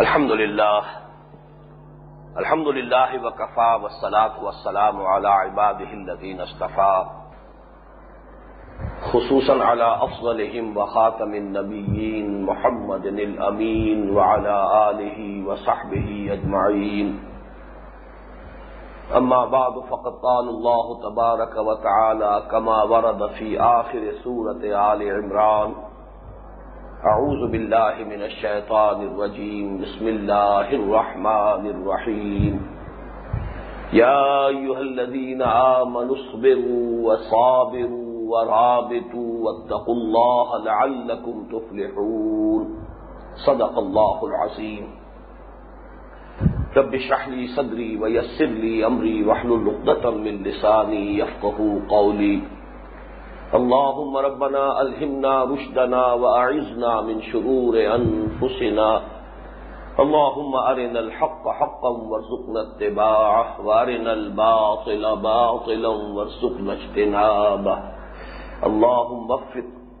الحمد لله الحمد لله وكفى والصلاة والسلام على عباده الذين اصطفى خصوصا على أفضلهم وخاتم النبيين محمد الأمين وعلى آله وصحبه أجمعين أما بعد، فقد قال الله تبارك وتعالى كما ورد في آخر سورة آل عمران أعوذ بالله من الشيطان الرجيم بسم الله الرحمن الرحيم يا أيها الذين آمنوا اصبروا وصابروا ورابطوا واتقوا الله لعلكم تفلحون۔ صدق الله العظيم رب اشرح لي صدري ويسر لي أمري واحلل عقدة من لساني يفقهوا قولي اللهم ربنا ألهمنا رشدنا وأعزنا من شرور أنفسنا. اللهم أرنا الحق حقا وارزقنا اتباعه، وأرنا الباطل باطلا وارزقنا اجتنابه. اللهم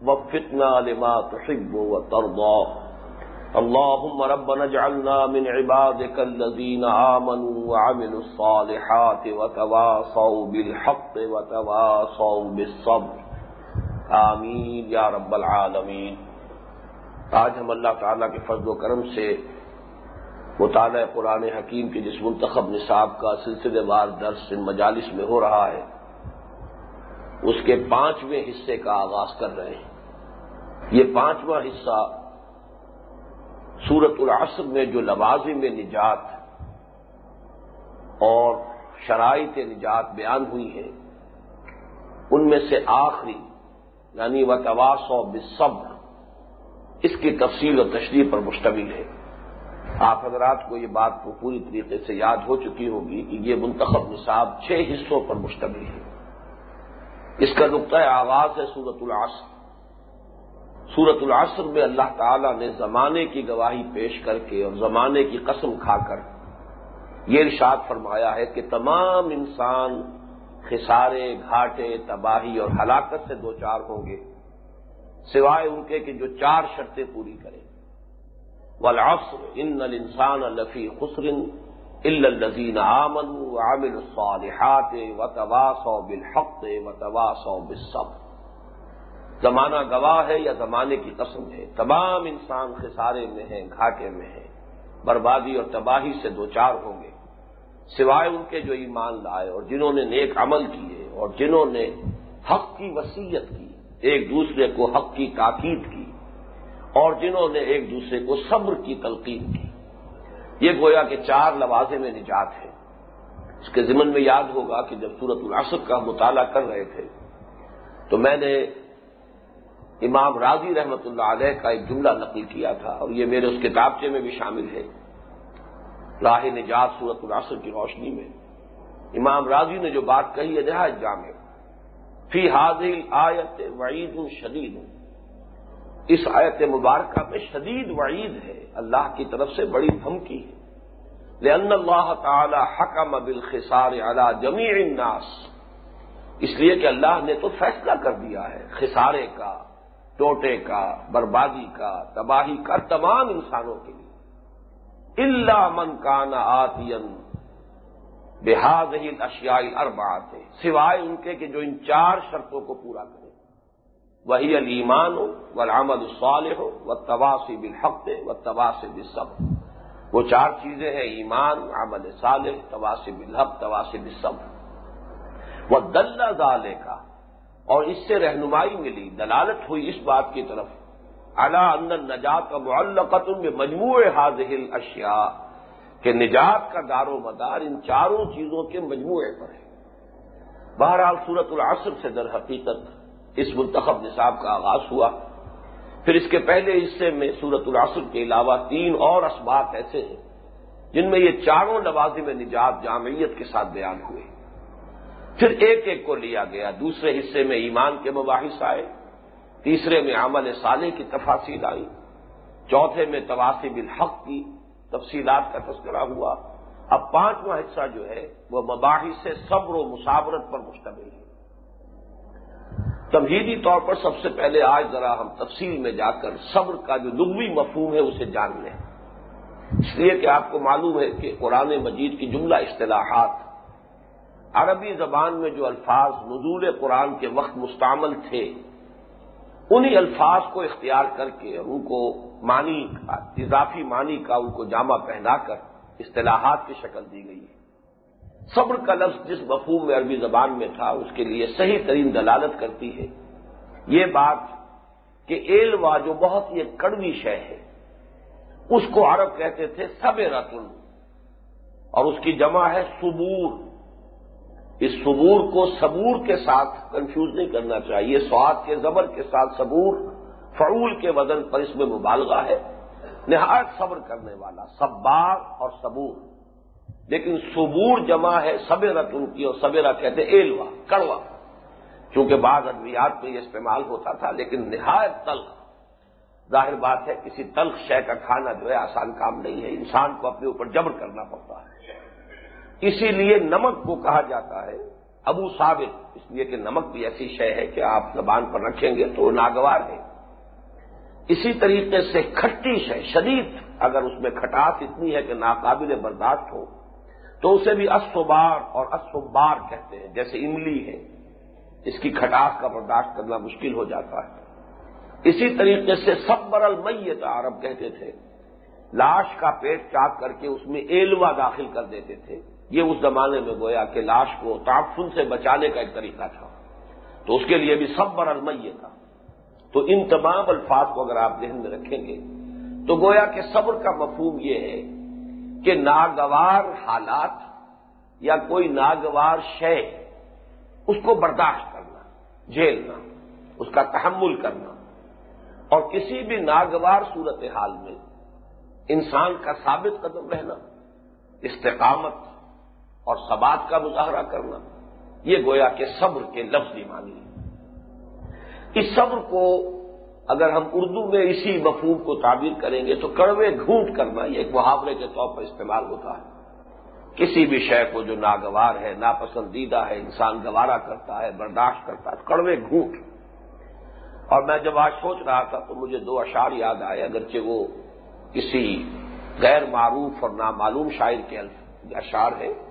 وفقنا لما تحب وترضى. اللهم ربنا اجعلنا من عبادك الذين آمنوا وعملوا الصالحات وتواصوا بالحق وتواصوا بالصبر. آمین یا رب العالمین۔ آج ہم اللہ تعالیٰ کے فضل و کرم سے مطالعہ قرآن حکیم کے جس منتخب نصاب کا سلسلے وار درس ان مجالس میں ہو رہا ہے، اس کے پانچویں حصے کا آغاز کر رہے ہیں۔ یہ پانچواں حصہ سورت العصر میں جو لوازم نجات اور شرائط نجات بیان ہوئی ہیں، ان میں سے آخری یعنی و تواس و بصبر اس کی تفصیل و تشریح پر مشتمل ہے۔ آپ حضرات کو یہ بات کو پوری طریقے سے یاد ہو چکی ہوگی کہ یہ منتخب نصاب چھ حصوں پر مشتمل ہے۔ اس کا نقطۂ آغاز ہے سورت العصر۔ سورت العصر میں اللہ تعالی نے زمانے کی گواہی پیش کر کے اور زمانے کی قسم کھا کر یہ ارشاد فرمایا ہے کہ تمام انسان خسارے، گھاٹے، تباہی اور ہلاکت سے دو چار ہوں گے۔ سوائے ان کے کہ جو چار شرطیں پوری کریں۔ والعصر ان الانسان لفی خسرن الزین آمن عامل الصالحات و تباسو بالحق و تباسو بالصبر۔ زمانہ گواہ ہے یا زمانے کی قسم ہے؟ تمام انسان خسارے میں ہیں، گھاٹے میں ہیں۔ بربادی اور تباہی سے دو چار ہوں گے۔ سوائے ان کے جو ایمان لائے اور جنہوں نے نیک عمل کیے اور جنہوں نے حق کی وسیعت کی، ایک دوسرے کو حق کی تاکید کی اور جنہوں نے ایک دوسرے کو صبر کی تلقین کی۔ یہ گویا کہ چار لوازے میں نجات ہے۔ اس کے ذمن میں یاد ہوگا کہ جب سورت العصر کا مطالعہ کر رہے تھے، تو میں نے امام راضی رحمت اللہ علیہ کا ایک جملہ نقل کیا تھا اور یہ میرے اس کتابچے میں بھی شامل ہے۔ راہ نجات صورت العصر کی روشنی میں۔ امام راضی نے جو بات کہی ہے نہایت جامع فی حاضل آیت وعید شدید۔ اس آیت مبارکہ میں شدید وعید ہے۔ اللہ کی طرف سے بڑی دھمکی ہے۔ لأن اللہ تعالی حکم بالخسار علی جمیع الناس۔ اس لیے کہ اللہ نے تو فیصلہ کر دیا ہے۔ خسارے کا، ٹوٹے کا، بربادی کا، تباہی کا تمام انسانوں کے لیے۔ اللہ من کانا آتین بحاظ ہی اشیائی اربات سوائے ان کے کہ جو ان چار شرطوں کو پورا کرے۔ وہی المان ہو و العمد الصالح ہو و تواسی بالحق و تواس بالصبر۔ وہ چار چیزیں ہیں، ایمان، عمل صالح تواسی بالحق تواس بالصبر۔ وہ دل ڈالے کا اور اس سے رہنمائی ملی، دلالت ہوئی اس بات کی طرف۔ ان نجات کا معلقت میں مجموعے حاضل اشیاء کہ نجات کا دار و مدار ان چاروں چیزوں کے مجموعے پر ہے۔ بہرحال صورت العصر سے در حقیقت اس منتخب نصاب کا آغاز ہوا۔ پھر اس کے پہلے حصے میں صورت العصر کے علاوہ تین اور اسباب ایسے ہیں جن میں یہ چاروں لوازم نجات جامعیت کے ساتھ بیان ہوئے۔ پھر ایک ایک کو لیا گیا۔ دوسرے حصے میں ایمان کے مباحث آئے۔ تیسرے میں عمل صالح کی تفاصیل آئی، چوتھے میں تواسب الحق کی تفصیلات کا تذکرہ ہوا۔ اب پانچواں حصہ جو ہے، وہ مباحث سے صبر و مساورت پر مشتمل ہے۔ تمہیدی طور پر سب سے پہلے آج ذرا ہم تفصیل میں جا کر صبر کا جو لغوی مفہوم ہے، اسے جان لیں۔ اس لیے کہ آپ کو معلوم ہے کہ قرآن مجید کی جملہ اصطلاحات عربی زبان میں جو الفاظ نزول قرآن کے وقت مستعمل تھے انہی الفاظ کو اختیار کر کے ان کو معنی کا، اضافی معنی کا ان کو جامع پہنا کر اصطلاحات کی شکل دی گئی ہے۔ صبر کا لفظ جس مفہوم میں عربی زبان میں تھا، اس کے لیے صحیح ترین دلالت کرتی ہے۔ یہ بات کہ ایلوا جو بہت ہی کڑوی شے ہے، اس کو عرب کہتے تھے سب رتن اور اس کی جمع ہے سبور اس سبور کو صبور کے ساتھ کنفیوز نہیں کرنا چاہیے، سواد کے، زبر کے ساتھ صبور، فعول کے وزن پر اس میں مبالغہ ہے۔ نہایت صبر کرنے والا سبار اور صبور۔ لیکن سبور جمع ہے سبیرت ان کی اور سبیرا کہتے ایلوا، کڑوا۔ چونکہ بعض ادویات میں یہ استعمال ہوتا تھا، لیکن نہایت تلخ۔ ظاہر بات ہے، کسی تلخ شے کا کھانا جو ہے آسان کام نہیں ہے، انسان کو اپنے اوپر جبر کرنا پڑتا ہے۔ اسی لیے نمک کو کہا جاتا ہے، ابو ثابت۔ اس لیے کہ نمک بھی ایسی شے ہے کہ آپ زبان پر رکھیں گے تو ناگوار ہے۔ اسی طریقے سے کھٹی شے، شدید، اگر اس میں کھٹاس اتنی ہے کہ ناقابل برداشت ہو، تو اسے بھی اسوبار اور اسوبار کہتے ہیں، جیسے املی ہے۔ اس کی کھٹاس کا برداشت کرنا مشکل ہو جاتا ہے۔ اسی طریقے سے سب برل میت عرب کہتے تھے۔ لاش کا پیٹ چاک کر کے اس میں ایلوا داخل کر دیتے تھے۔ یہ اس زمانے میں گویا کہ لاش کو تعفن سے بچانے کا ایک طریقہ تھا۔ تو اس کے لیے بھی سب برل میت تھا۔ تو ان تمام الفاظ کو اگر آپ ذہن میں رکھیں گے، تو گویا کہ صبر کا مفہوم یہ ہے کہ ناگوار حالات یا کوئی ناگوار شے، اس کو برداشت کرنا، جھیلنا، اس کا تحمل کرنا۔ اور کسی بھی ناگوار صورت حال میں انسان کا ثابت قدم رہنا، استقامت اور سبات کا مظاہرہ کرنا، یہ گویا کہ صبر کے لفظی معنی ہے۔ اس صبر کو اگر ہم اردو میں اسی مفہوم کو تعبیر کریں گے تو کڑوے گھونٹ کرنا یہ ایک محاورے کے طور پر استعمال ہوتا ہے۔ کسی بھی شے کو جو ناگوار ہے، ناپسندیدہ ہے، انسان گوارا کرتا ہے، برداشت کرتا ہے، کڑوے گھونٹ۔ اور میں جب آج سوچ رہا تھا تو مجھے دو اشعار یاد آئے، اگرچہ وہ کسی غیر معروف اور نامعلوم شاعر کے اشعار ہے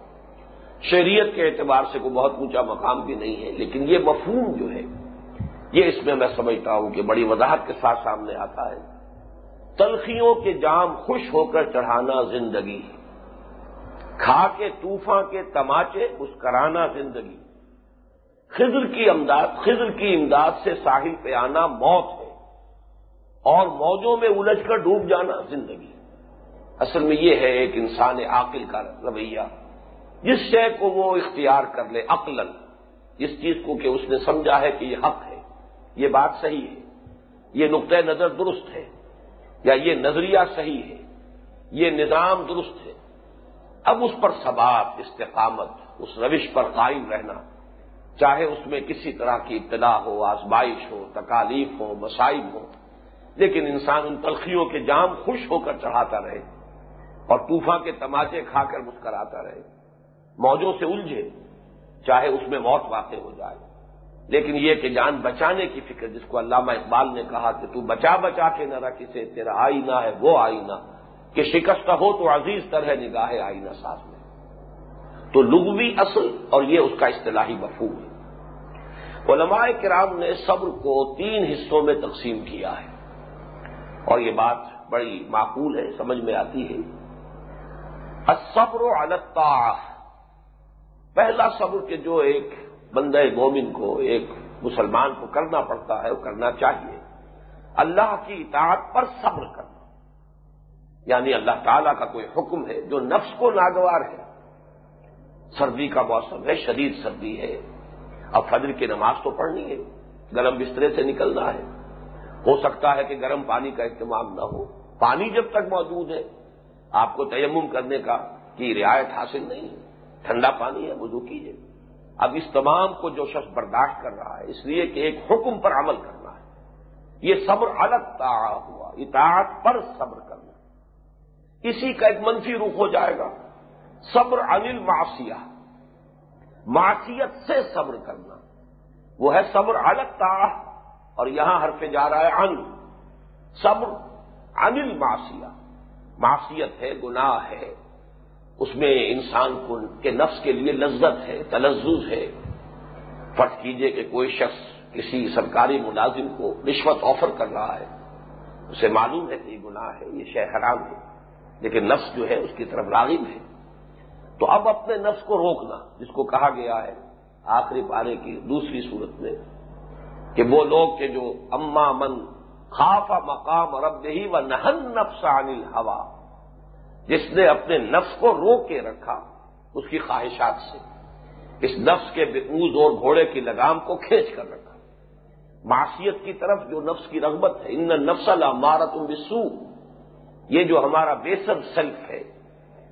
شہریت کے اعتبار سے کوئی بہت اونچا مقام بھی نہیں ہے، لیکن یہ مفہوم جو ہے، یہ اس میں میں سمجھتا ہوں کہ بڑی وضاحت کے ساتھ سامنے آتا ہے۔ تلخیوں کے جام خوش ہو کر چڑھانا زندگی کھا کے طوفان کے تماچے مسکرانا زندگی۔ خضر کی امداد، خضر کی امداد سے ساحل پہ آنا موت ہے۔ اور موجوں میں الجھ کر ڈوب جانا زندگی۔ اصل میں یہ ہے ایک انسان عاقل کا رویہ۔ جس شے کو وہ اختیار کر لے عقل جس چیز کو کہ اس نے سمجھا ہے کہ یہ حق ہے، یہ بات صحیح ہے، یہ نقطۂ نظر درست ہے، یا یہ نظریہ صحیح ہے، یہ نظام درست ہے۔ اب اس پر ثبات استقامت، اس روش پر قائم رہنا، چاہے اس میں کسی طرح کی ابتدا ہو، آزمائش ہو، تکالیف ہو، مسائب ہو، لیکن انسان ان تلخیوں کے جام خوش ہو کر چڑھاتا رہے اور طوفان کے تماچے کھا کر مسکراتا رہے۔ موجوں سے الجھے، چاہے اس میں موت واقع ہو جائے۔ لیکن یہ کہ جان بچانے کی فکر جس کو علامہ اقبال نے کہا کہ تو بچا بچا کے نہ رکھ، اسے تیرا آئینہ ہے، وہ آئینہ۔ کہ شکست ہو تو عزیز طرح نگاہ آئینہ ساز میں۔ تو لغوی اصل اور یہ اس کا اصطلاحی مفہوم ہے۔ علماء کرام نے صبر کو تین حصوں میں تقسیم کیا ہے۔ اور یہ بات بڑی معقول ہے، سمجھ میں آتی ہے۔ الصبر علتا پہلا صبر کے جو ایک بندہ مومن کو، ایک مسلمان کو کرنا پڑتا ہے، وہ کرنا چاہیے۔ اللہ کی اطاعت پر صبر کرنا۔ یعنی اللہ تعالی کا کوئی حکم ہے، جو نفس کو ناگوار ہے۔ سردی کا موسم ہے، شدید سردی ہے۔ اب فجر کی نماز تو پڑھنی ہے، گرم بسترے سے نکلنا ہے۔ ہو سکتا ہے کہ گرم پانی کا اہتمام نہ ہو۔ پانی جب تک موجود ہے، آپ کو تیمم کرنے کا کی رعایت حاصل نہیں ہے۔ ٹھنڈا پانی ہے، وضو کیجیے اب اس تمام کو جو شخص برداشت کر رہا ہے، اس لیے کہ ایک حکم پر عمل کرنا ہے۔ یہ صبر الگ تاڑا ہوا، اطاعت پر صبر کرنا۔ اسی کا ایک منفی رخ ہو جائے گا۔ صبر انل معاشیہ معصیت سے صبر کرنا۔ وہ ہے صبر الگ تا اور یہاں حرف جا رہا ہے ان صبر انل معاشیا معصیت ہے، گناہ ہے۔ اس میں انسان کو کے نفس کے لیے لذت ہے تلزز ہے۔ فرض کیجیے کہ کوئی شخص کسی سرکاری ملازم کو رشوت آفر کر رہا ہے، اسے معلوم ہے کہ یہ گناہ ہے، یہ شہ حرام ہے، لیکن نفس جو ہے اس کی طرف راغب ہے۔ تو اب اپنے نفس کو روکنا، جس کو کہا گیا ہے آخری پارے کی دوسری صورت میں، کہ وہ لوگ کہ جو اما من خاف مقام رب ہی و نہن نفس عن ہوا جس نے اپنے نفس کو رو کے رکھا اس کی خواہشات سے، اس نفس کے بےوز اور گھوڑے کی لگام کو کھینچ کر رکھا۔ معاشیت کی طرف جو نفس کی رغبت ہے، ان نفس المارت بسو یہ جو ہمارا بیسر سیلف ہے،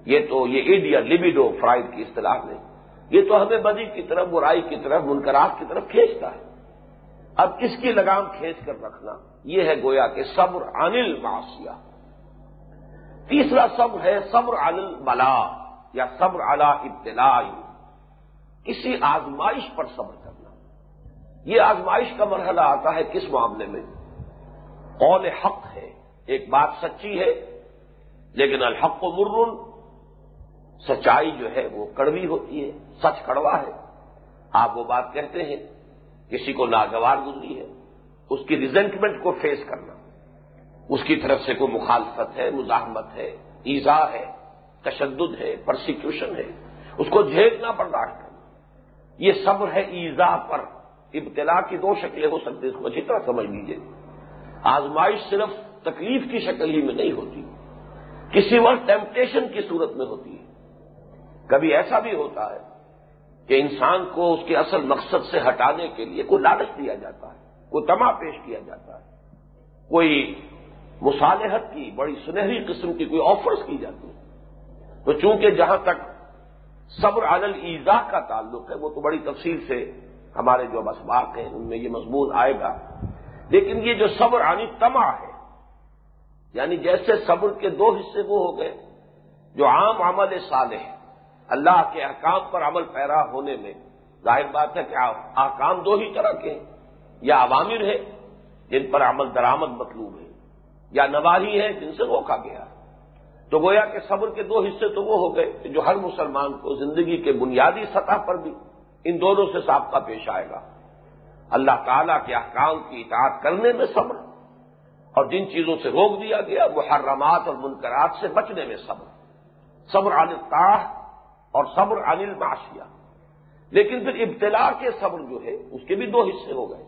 یہ تو یہ ایڈیا لبیڈو فرائڈ کی اصطلاح میں، یہ تو ہمیں بدی کی طرف برائی کی طرف، منکرات کی طرف کھینچتا ہے۔ اب اس کی لگام کھینچ کر رکھنا، یہ ہے گویا کہ صبر انل معاشیا تیسرا صبر ہے صبر انل بلا یا صبر اعلی ابتلا کسی آزمائش پر صبر کرنا۔ یہ آزمائش کا مرحلہ آتا ہے کس معاملے میں؟ قول حق ہے، ایک بات سچی ہے، لیکن الحق و مرن، سچائی جو ہے وہ کڑوی ہوتی ہے، سچ کڑوا ہے۔ آپ وہ بات کہتے ہیں، کسی کو ناگوار گزری ہے، اس کی ریزنٹمنٹ کو فیس کرنا۔ اس کی طرف سے کوئی مخالفت ہے، مزاحمت ہے، ایزا ہے، تشدد ہے پرسیکیوشن ہے، اس کو جھیلنا برداشت کرنا یہ صبر ہے ایزا پر۔ ابتلا کی دو شکلیں ہو سکتی اس کو اچھی طرح سمجھ لیجیے آزمائش صرف تکلیف کی شکل ہی میں نہیں ہوتی، کسی وقت ٹیمپٹیشن کی صورت میں ہوتی ہے۔ کبھی ایسا بھی ہوتا ہے کہ انسان کو اس کے اصل مقصد سے ہٹانے کے لیے کوئی لالچ دیا جاتا ہے، کوئی تما پیش کیا جاتا ہے، کوئی مصالحت کی، بڑی سنہری قسم کی کوئی آفرز کی جاتی ہے تو چونکہ جہاں تک صبر عدل ایزا کا تعلق ہے، وہ تو بڑی تفصیل سے ہمارے جو اسباق ہیں، ان میں یہ مضمون آئے گا۔ لیکن یہ جو صبر عنی تما ہے یعنی جیسے صبر کے دو حصے وہ ہو گئے، جو عام عمل صالح، اللہ کے احکام پر عمل پیرا ہونے میں، ظاہر بات ہے کہ احکام دو ہی طرح کے ہیں۔ یا عوامر ہے جن پر عمل درآمد مطلوب ہے۔ یا نواحی ہے جن سے روکا گیا۔ تو گویا کہ صبر کے دو حصے تو وہ ہو گئے جو ہر مسلمان کو زندگی کے بنیادی سطح پر بھی ان دونوں سے سابقہ پیش آئے گا۔ اللہ تعالیٰ کے احکام کی اطاعت کرنے میں صبر اور جن چیزوں سے روک دیا گیا وہ اور منکرات سے بچنے میں صبر۔ صبر عن تاح اور صبر عن الماشیا لیکن پھر ابتلا کے صبر جو ہے، اس کے بھی دو حصے ہو گئے۔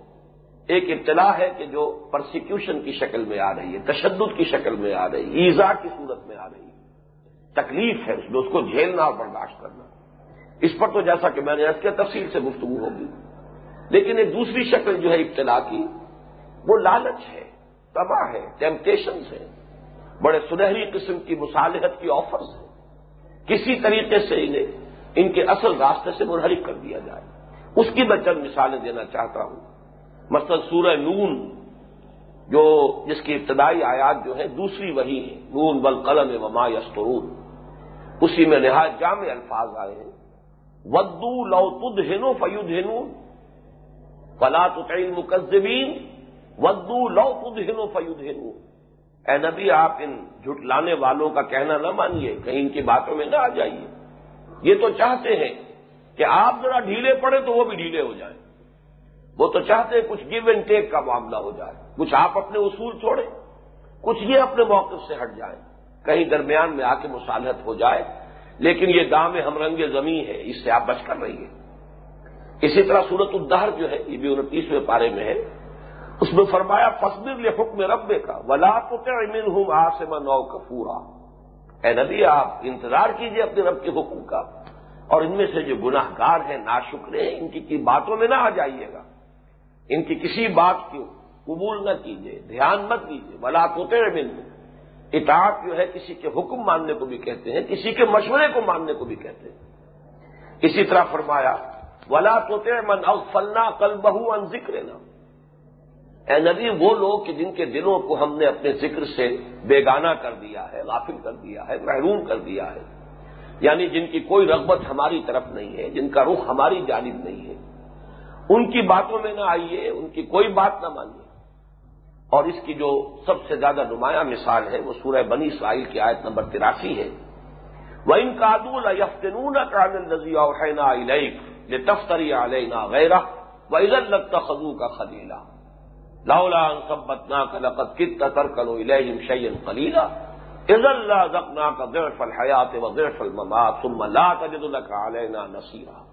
ایک ابتلا ہے کہ جو پرسیکیوشن کی شکل میں آ رہی ہے، تشدد کی شکل میں آ رہی ہے، ایزا کی صورت میں آ رہی ہے۔ تکلیف ہے اس میں، اس کو جھیلنا اور برداشت کرنا۔ اس پر تو جیسا کہ میں نے اس کے تفصیل سے گفتگو ہوگی۔ لیکن ایک دوسری شکل جو ہے ابتلا کی، وہ لالچ ہے، تباہ ہے ٹیمپٹیشنز ہیں۔ بڑے سنہری قسم کی مصالحت کی آفرز ہیں۔ کسی طریقے سے انہیں، ان کے اصل راستے سے منحرف کر دیا جائے۔ اس کی میں چند مثالیں دینا چاہتا ہوں۔ مثلا سورہ نون، جو جس کی ابتدائی آیات جو ہے دوسری وہی ہے نون بل قلم وما یسترون اسی میں نہایت جامع الفاظ آئے ہیں۔ ودو لو تد ہینو فیود ہینو فلا تطعیل مقزبین ودو لو تد ہینو فیود ہینو اے نبی، آپ ان جھٹلانے والوں کا کہنا نہ مانیے، کہیں ان کی باتوں میں نہ آ جائیے۔ یہ تو چاہتے ہیں کہ آپ ذرا ڈھیلے پڑے تو وہ بھی ڈھیلے ہو جائیں۔ وہ تو چاہتے ہیں کچھ گیو اینڈ ٹیک کا معاملہ ہو جائے۔ کچھ آپ اپنے اصول چھوڑیں، کچھ یہ اپنے موقف سے ہٹ جائیں۔ کہیں درمیان میں آ کے مصالحت ہو جائے، لیکن یہ دام ہم رنگ زمیں ہے، اس سے آپ بچ کر رہیے۔ اسی طرح صورت الدہر جو ہے، یہ بھی انتیسویں پارے میں ہے۔ اس میں فرمایا فصبر حکم رب کا ولا تو امین ہوں آسما نو کفورا. اے نبی، آپ انتظار کیجیے اپنے رب کے حکم کا۔ اور ان میں سے جو گناہ گار ہیں ناشکرے ہیں، ان کی باتوں میں نہ آ جائیے گا۔ ان کی کسی بات کو قبول نہ کیجیے دھیان مت دیجیے ولا تو امین اطاعت جو ہے کسی کے حکم ماننے کو بھی کہتے ہیں، کسی کے مشورے کو ماننے کو بھی کہتے ہیں۔ اسی طرح فرمایا، ولا تو من اغفلنا کل بہو ان ذکر نا اے نبی، وہ لوگ کہ جن کے دلوں کو ہم نے اپنے ذکر سے بیگانہ کر دیا ہے، غافل کر دیا ہے، محروم کر دیا ہے۔ یعنی جن کی کوئی رغبت ہماری طرف نہیں ہے، جن کا رخ ہماری جانب نہیں ہے۔ ان کی باتوں میں نہ آئیے، ان کی کوئی بات نہ مانیے۔ اور اس کی جو سب سے زیادہ نمایاں مثال ہے، وہ سورہ بنی اسرائیل کی آیت نمبر تراسی ہے۔ وہ ان کادول یفتنون کامل نزی اوحینا علیک یہ تفتری علینا غیرہ و عزت لگتا خزو کا خلیلہ۔ لاؤلا سبت نا کا لقت کت تر کرو الہم شعین خلیلا عز اللہ زکنا کا ضرف الحیات و غیر فل ضرف الممات، ثم لا تجد لك علینا نصیرہ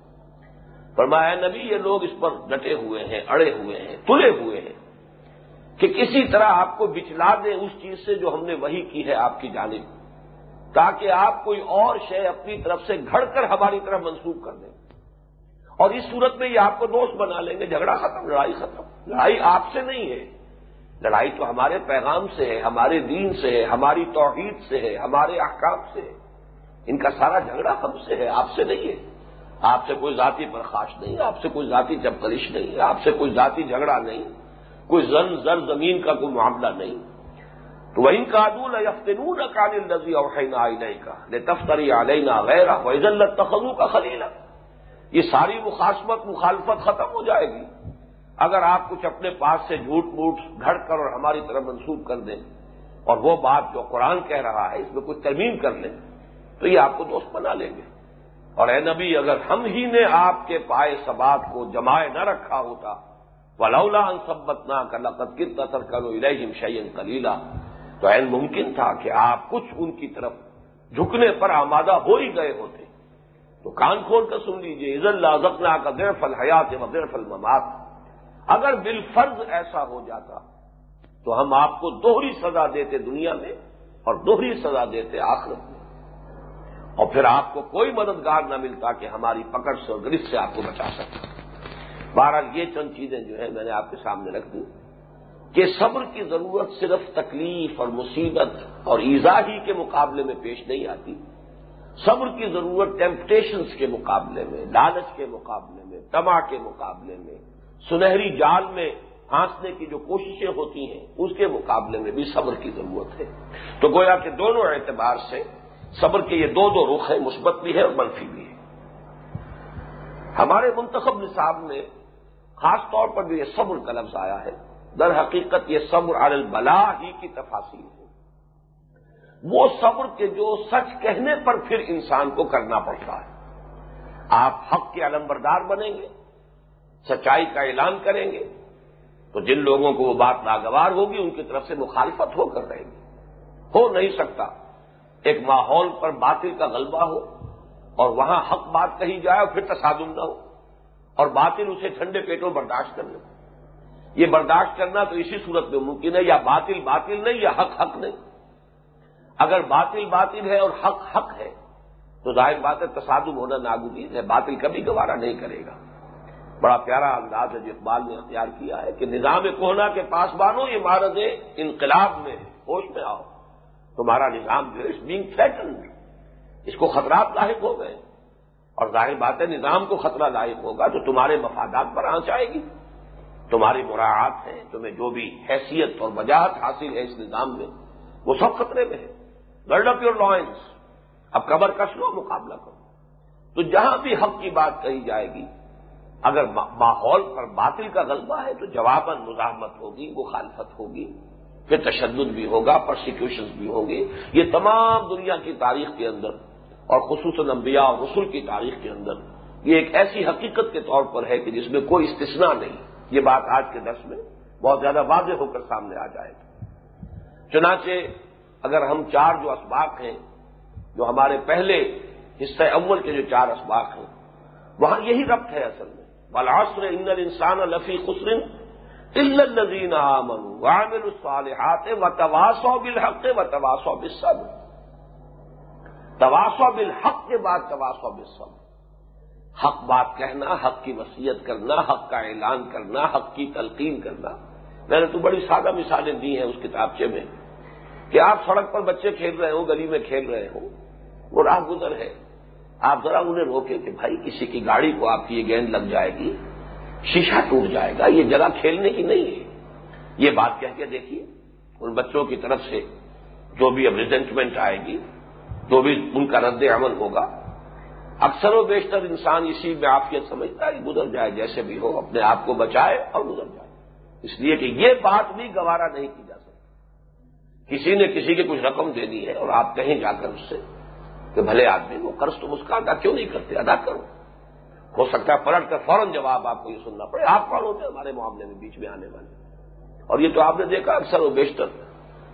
فرمایا، نبی، یہ لوگ اس پر ڈٹے ہوئے ہیں، اڑے ہوئے ہیں، تلے ہوئے ہیں کہ کسی طرح آپ کو بچلا دیں اس چیز سے جو ہم نے وہی کی ہے آپ کی جانب، تاکہ آپ کوئی اور شے اپنی طرف سے گھڑ کر ہماری طرف منسوخ کر دیں۔ اور اس صورت میں یہ آپ کو دوست بنا لیں گے، جھگڑا ختم، لڑائی ختم۔ لڑائی آپ سے نہیں ہے۔ لڑائی تو ہمارے پیغام سے ہے، ہمارے دین سے ہے، ہماری توحید سے ہے، ہمارے احکام سے ہے۔ ان کا سارا جھگڑا ہم سے ہے، آپ سے نہیں ہے۔ آپ سے کوئی ذاتی برخاست نہیں، آپ سے کوئی ذاتی چپکلش نہیں، آپ سے کوئی ذاتی جھگڑا نہیں، کوئی زن زر زمین کا کوئی معاملہ نہیں۔ تو وہ ان کا یفتنون کان الزی اوحینا علیہ کا لے تفتری علینا غیر وزل تخلو کا خلیلا یہ ساری مخاصمت، مخالفت ختم ہو جائے گی۔ اگر آپ کچھ اپنے پاس سے جھوٹ موٹ گھڑ کر اور ہماری طرف منسوخ کر دیں اور وہ بات جو قرآن کہہ رہا ہے اس میں کوئی ترمیم کر لیں، تو یہ آپ کو دوست بنا لیں گے۔ اور اے نبی، اگر ہم ہی نے آپ کے پائے سبات کو جمائے نہ رکھا ہوتا، ولولا ان سبت نہ کا لقت کت اثر کرو الہم شعین کلیلہ تو این ممکن تھا کہ آپ کچھ ان کی طرف جھکنے پر آمادہ ہو ہی گئے ہوتے۔ تو کان کھول کر سن لیجیے عز اللہ زکنا کا غیر فل حیات و غیر فل ممات اگر بالفرض ایسا ہو جاتا، تو ہم آپ کو دوہری سزا دیتے دنیا میں اور دوہری سزا دیتے آخرت میں۔ اور پھر آپ کو کوئی مددگار نہ ملتا کہ ہماری پکڑ سے اور گرفت سے آپ کو بچا سکتا بہرحال یہ چند چیزیں جو ہے میں نے آپ کے سامنے رکھ دی کہ صبر کی ضرورت صرف تکلیف اور مصیبت اور ایزا ہی کے مقابلے میں پیش نہیں آتی۔ صبر کی ضرورت ٹیمپٹیشنس کے مقابلے میں، لالچ کے مقابلے میں تما کے مقابلے میں، سنہری جال میں پھانسنے کی جو کوششیں ہوتی ہیں، اس کے مقابلے میں بھی صبر کی ضرورت ہے۔ تو گویا کہ دونوں اعتبار سے صبر کے یہ دو دو رخ ہیں، مثبت بھی ہے اور منفی بھی ہے۔ ہمارے منتخب نصاب میں خاص طور پر جو یہ صبر کا لفظ آیا ہے، در حقیقت یہ صبر البلا ہی کی تفاصیل ہے۔ وہ صبر کے جو سچ کہنے پر پھر انسان کو کرنا پڑتا ہے۔ آپ حق کے علمبردار بنیں گے، سچائی کا اعلان کریں گے، تو جن لوگوں کو وہ بات ناگوار ہوگی، ان کی طرف سے مخالفت ہو کر رہے گی ہو نہیں سکتا۔ ایک ماحول پر باطل کا غلبہ ہو اور وہاں حق بات کہی جائے اور پھر تصادم نہ ہو اور باطل اسے ٹھنڈے پیٹوں برداشت کر لے۔ یہ برداشت کرنا تو اسی صورت میں ممکن ہے، یا باطل باطل نہیں، یا حق حق نہیں۔ اگر باطل باطل ہے اور حق حق ہے، تو ظاہر بات ہے تصادم ہونا ناگزیر ہے، باطل کبھی گوارا نہیں کرے گا۔ بڑا پیارا انداز ہے جو اقبال نے اختیار کیا ہے کہ نظام کوہنا کے پاس بانو یہ مہارت انقلاب میں، ہوش میں آؤ۔ تمہارا نظام جو ہے بینگ تھریٹنڈ اس کو خطرات لاحق ہو گئے. اور ظاہر بات ہے نظام کو خطرہ لاحق ہوگا تو تمہارے مفادات پر آنچ آئے گی. تمہاری مراعات ہیں. تمہیں جو بھی حیثیت اور وجاہت حاصل ہے اس نظام میں، وہ سب خطرے میں ہے. گرڈ اپ یور لائنس اب قبر کس لو مقابلہ کرو؟ تو جہاں بھی حق کی بات کہی جائے گی، اگر ماحول پر باطل کا غلبہ ہے تو جواباً مزاحمت ہوگی، مخالفت ہوگی. پھر تشدد بھی ہوگا پرسیکیوشنز بھی ہوں گے یہ تمام دنیا کی تاریخ کے اندر اور خصوصاً انبیاء اور رسول کی تاریخ کے اندر یہ ایک ایسی حقیقت کے طور پر ہے کہ جس میں کوئی استثناء نہیں۔ یہ بات آج کے دس میں بہت زیادہ واضح ہو کر سامنے آ جائے گی۔ چنانچہ اگر ہم چار جو اسباق ہیں، جو ہمارے پہلے حصہ اول کے جو چار اسباق ہیں، وہاں یہی ربط ہے اصل میں۔ بالعصر ان انسان لفی خسرن الزین عامل الصالحات و تواسو بالحق و تواسو بالصبر. تواسو بالحق کے بعد تواسو بالصبر. حق بات کہنا، حق کی وصیت کرنا، حق کا اعلان کرنا، حق کی تلقین کرنا. میں نے تو بڑی سادہ مثالیں دی ہیں اس کتابچے میں کہ آپ سڑک پر بچے کھیل رہے ہوں، گلی میں کھیل رہے ہوں، وہ راہ گزر ہے۔ آپ ذرا انہیں روکیں کہ بھائی کسی کی گاڑی کو آپ کی یہ گیند لگ جائے گی۔ شیشہ ٹوٹ جائے گا، یہ جگہ کھیلنے کی نہیں ہے۔ یہ بات کہہ کے دیکھیے، ان بچوں کی طرف سے جو بھی اب ریزنٹمنٹ آئے گی، جو بھی ان کا رد عمل ہوگا، اکثر و بیشتر انسان اسی میں آفیت سمجھتا ہے گزر جائے، جیسے بھی ہو، اپنے آپ کو بچائے اور گزر جائے۔ اس لیے کہ یہ بات بھی گوارا نہیں کی جا سکتی۔ کسی نے کسی کے کچھ رقم دینی ہے اور آپ کہیں جا کر اس سے کہ بھلے آدمی، وہ قرض تم اس کا ادا کیوں نہیں کرتے؟ ادا کرو۔ ہو سکتا ہے پلٹ کر فوراً جواب آپ کو یہ سننا پڑے۔ آپ کون ہوتے ہیں ہمارے معاملے میں بیچ میں آنے والے؟ اور یہ تو آپ نے دیکھا اکثر و بیشتر۔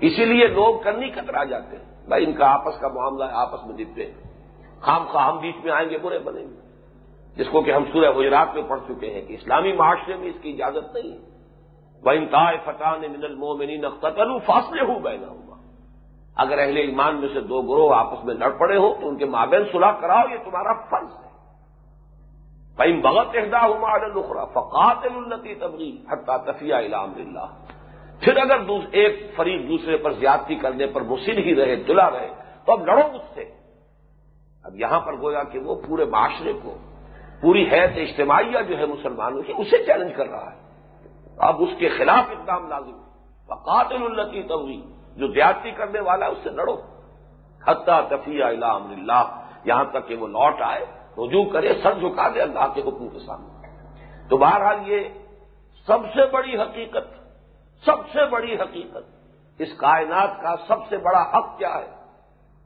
اسی لیے لوگ کرنی کترا جاتے ہیں۔ بھائی، ان کا آپس کا معاملہ ہے، آپس میں دکھتے خام خواہ ہم بیچ میں آئیں گے، برے بنیں گے۔ جس کو کہ ہم سورہ گجرات میں پڑھ چکے ہیں کہ اسلامی معاشرے میں اس کی اجازت نہیں ہے۔ وہ انتہا فتح نے من المومنی قتل فاصلے ہوں بہنا ہوا اگر اہل ایمان میں سے دو گروہ آپس میں لڑ پڑے ہو تو ان کے مابین صلاح کراؤ، یہ تمہارا فرض۔ ہے بھائی بغت اہدا ہوں لخرا فقات النتی تبری حتہ تفیہ علام اللہ پھر اگر ایک فریق دوسرے پر زیادتی کرنے پر مصر ہی رہے تلا رہے، تو اب لڑو اس سے۔ اب یہاں پر گویا کہ وہ پورے معاشرے کو، پوری حیث اجتماعیہ جو ہے مسلمانوں کی اسے چیلنج کر رہا ہے۔ اب اس کے خلاف اقدام لازم ہے۔ فقات النتی تبری جو زیادتی کرنے والا ہے، اس سے لڑو۔ حتہ تفیہ امر اللہ یہاں تک کہ وہ لوٹ آئے۔ رجوع کرے، سر جھکا دے اللہ کے حکم کے سامنے۔ تو بہرحال یہ سب سے بڑی حقیقت، سب سے بڑی حقیقت اس کائنات کا سب سے بڑا حق کیا ہے؟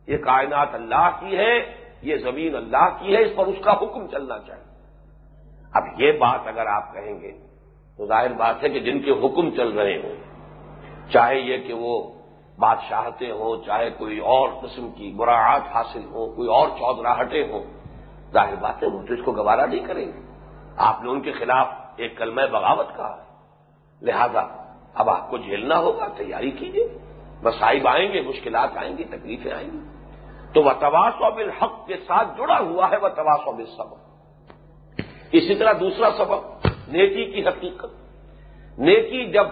یہ کائنات اللہ کی ہے، یہ زمین اللہ کی ہے، اس پر اس کا حکم چلنا چاہیے۔ اب یہ بات اگر آپ کہیں گے تو ظاہر بات ہے کہ جن کے حکم چل رہے ہوں، چاہے یہ کہ وہ بادشاہتیں ہوں، چاہے کوئی اور قسم کی براعات حاصل ہو کوئی اور چودراہٹیں ہوں ظاہر بات ہے، وہ تو اس کو گوارا نہیں کریں گے۔ آپ نے ان کے خلاف ایک کلمہ بغاوت کہا ہے۔ لہذا اب آپ کو جھیلنا ہوگا، تیاری کیجیے مسائب آئیں گے، مشکلات آئیں گی، تکلیفیں آئیں گی۔ تو وہ تواس و بالحق کے ساتھ جڑا ہوا ہے وہ تواس بل سبق اسی طرح دوسرا سبق، نیکی کی حقیقت۔ نیکی جب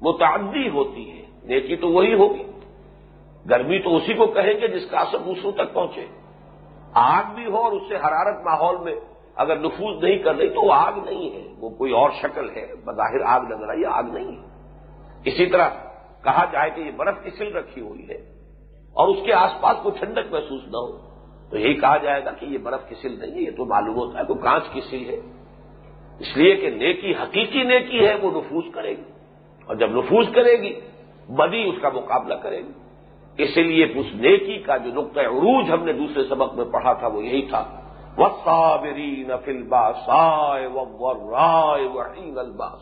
متعدی ہوتی ہے، نیکی تو وہی ہوگی۔ گرمی تو اسی کو کہیں گے جس کا اثر دوسروں تک پہنچے۔ آگ بھی ہو اور اس سے حرارت ماحول میں اگر نفوذ نہیں کر رہی تو وہ آگ نہیں ہے، وہ کوئی اور شکل ہے، بظاہر آگ لگ رہا ہے آگ نہیں ہے۔ اسی طرح کہا جائے کہ یہ برف کی سل رکھی ہوئی ہے اور اس کے آس پاس کوئی ٹھنڈک محسوس نہ ہو۔ تو یہی کہا جائے گا کہ یہ برف کی سل نہیں ہے، یہ تو معلوم ہوتا ہے تو کانچ کی سل ہے۔ اس لیے کہ نیکی، حقیقی نیکی ہے، وہ نفوذ کرے گی۔ اور جب نفوذ کرے گی، بدی اس کا مقابلہ کرے گی۔ اس لیے اس نیکی کا جو نقطۂ عروج ہم نے دوسرے سبق میں پڑھا تھا وہ یہی تھا۔ الباس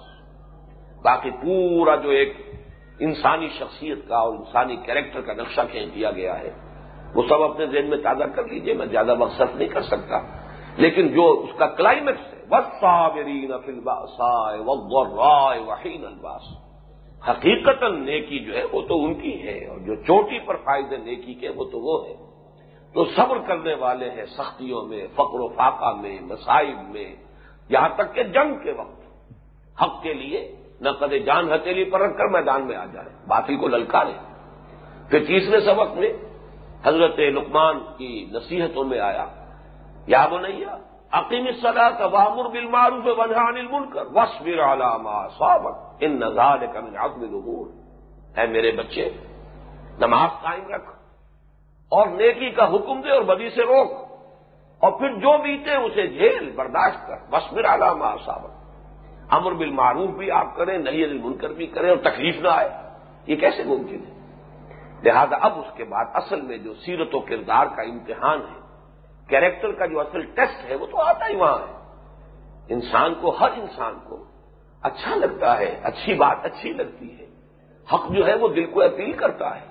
باقی پورا جو ایک انسانی شخصیت کا اور انسانی کیریکٹر کا نقشہ کھینچ دیا گیا ہے، وہ سب اپنے ذہن میں تازہ کر لیجیے، میں زیادہ مقصد نہیں کر سکتا۔ لیکن جو اس کا کلائمیکس ہے وسابرین فلباسائے رائے وحین الباس حقیقت نیکی جو ہے وہ تو ان کی ہے، اور جو چوٹی پر فائدے نیکی کے، وہ تو وہ ہے۔ تو صبر کرنے والے ہیں سختیوں میں، فقر و فاقہ میں مسائب میں، یہاں تک کہ جنگ کے وقت۔ حق کے لیے نہ کدے جان ہتھیلی پر رکھ کر میدان میں آ جائے، باطل کو للکارے۔ پھر تیسرے سبق میں حضرت لقمان کی نصیحتوں میں آیا، یا وہ نہیں عقیم صدا کا بامر بل معروف ونحان المنکر وصبر علامہ صابق ان نظار کا من عقم الامور۔ اے میرے بچے، نماز قائم رکھ اور نیکی کا حکم دے اور بدی سے روک اور پھر جو بیتے اسے جھیل، برداشت کر۔ وصبر علامہ صابق امر بالمعروف بھی آپ کریں نہیں المنکر بھی کریں اور تکلیف نہ آئے۔ یہ کیسے ممکن ہے؟ لہذا اب اس کے بعد اصل میں جو سیرت و کردار کا امتحان ہے، کیریکٹر کا جو اصل ٹیسٹ ہے، وہ تو آتا ہی وہاں ہے۔ انسان کو، ہر انسان کو اچھا لگتا ہے، اچھی بات اچھی لگتی ہے۔ حق جو ہے وہ دل کو اپیل کرتا ہے،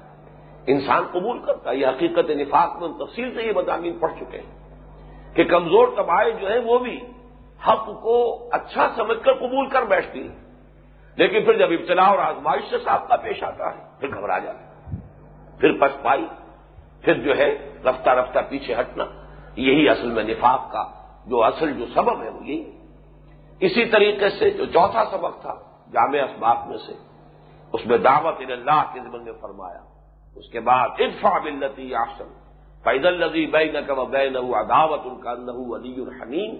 انسان قبول کرتا ہے۔ یہ حقیقت نفاق میں تفصیل سے یہ مضامین پڑھ چکے ہیں کہ کمزور طبائع جو ہے وہ بھی حق کو اچھا سمجھ کر قبول کر بیٹھتی ہے۔ لیکن پھر جب ابتلا اور آزمائش سے سابقہ پیش آتا ہے، پھر گھبرا جاتا پھر پچپائی پھر جو ہے رفتہ رفتہ پیچھے ہٹنا۔ یہی اصل میں نفاق کا جو اصل جو سبب ہے وہ یہی اسی طریقے سے جو چوتھا سبق تھا جامع اسباب میں سے، اس میں دعوت اللہ کے ذمن میں فرمایا۔ اس کے بعد ادفا بلتی آسن فید الزی بے نہ کہ بے نہ دعوت ان کا نہ علی الحمیم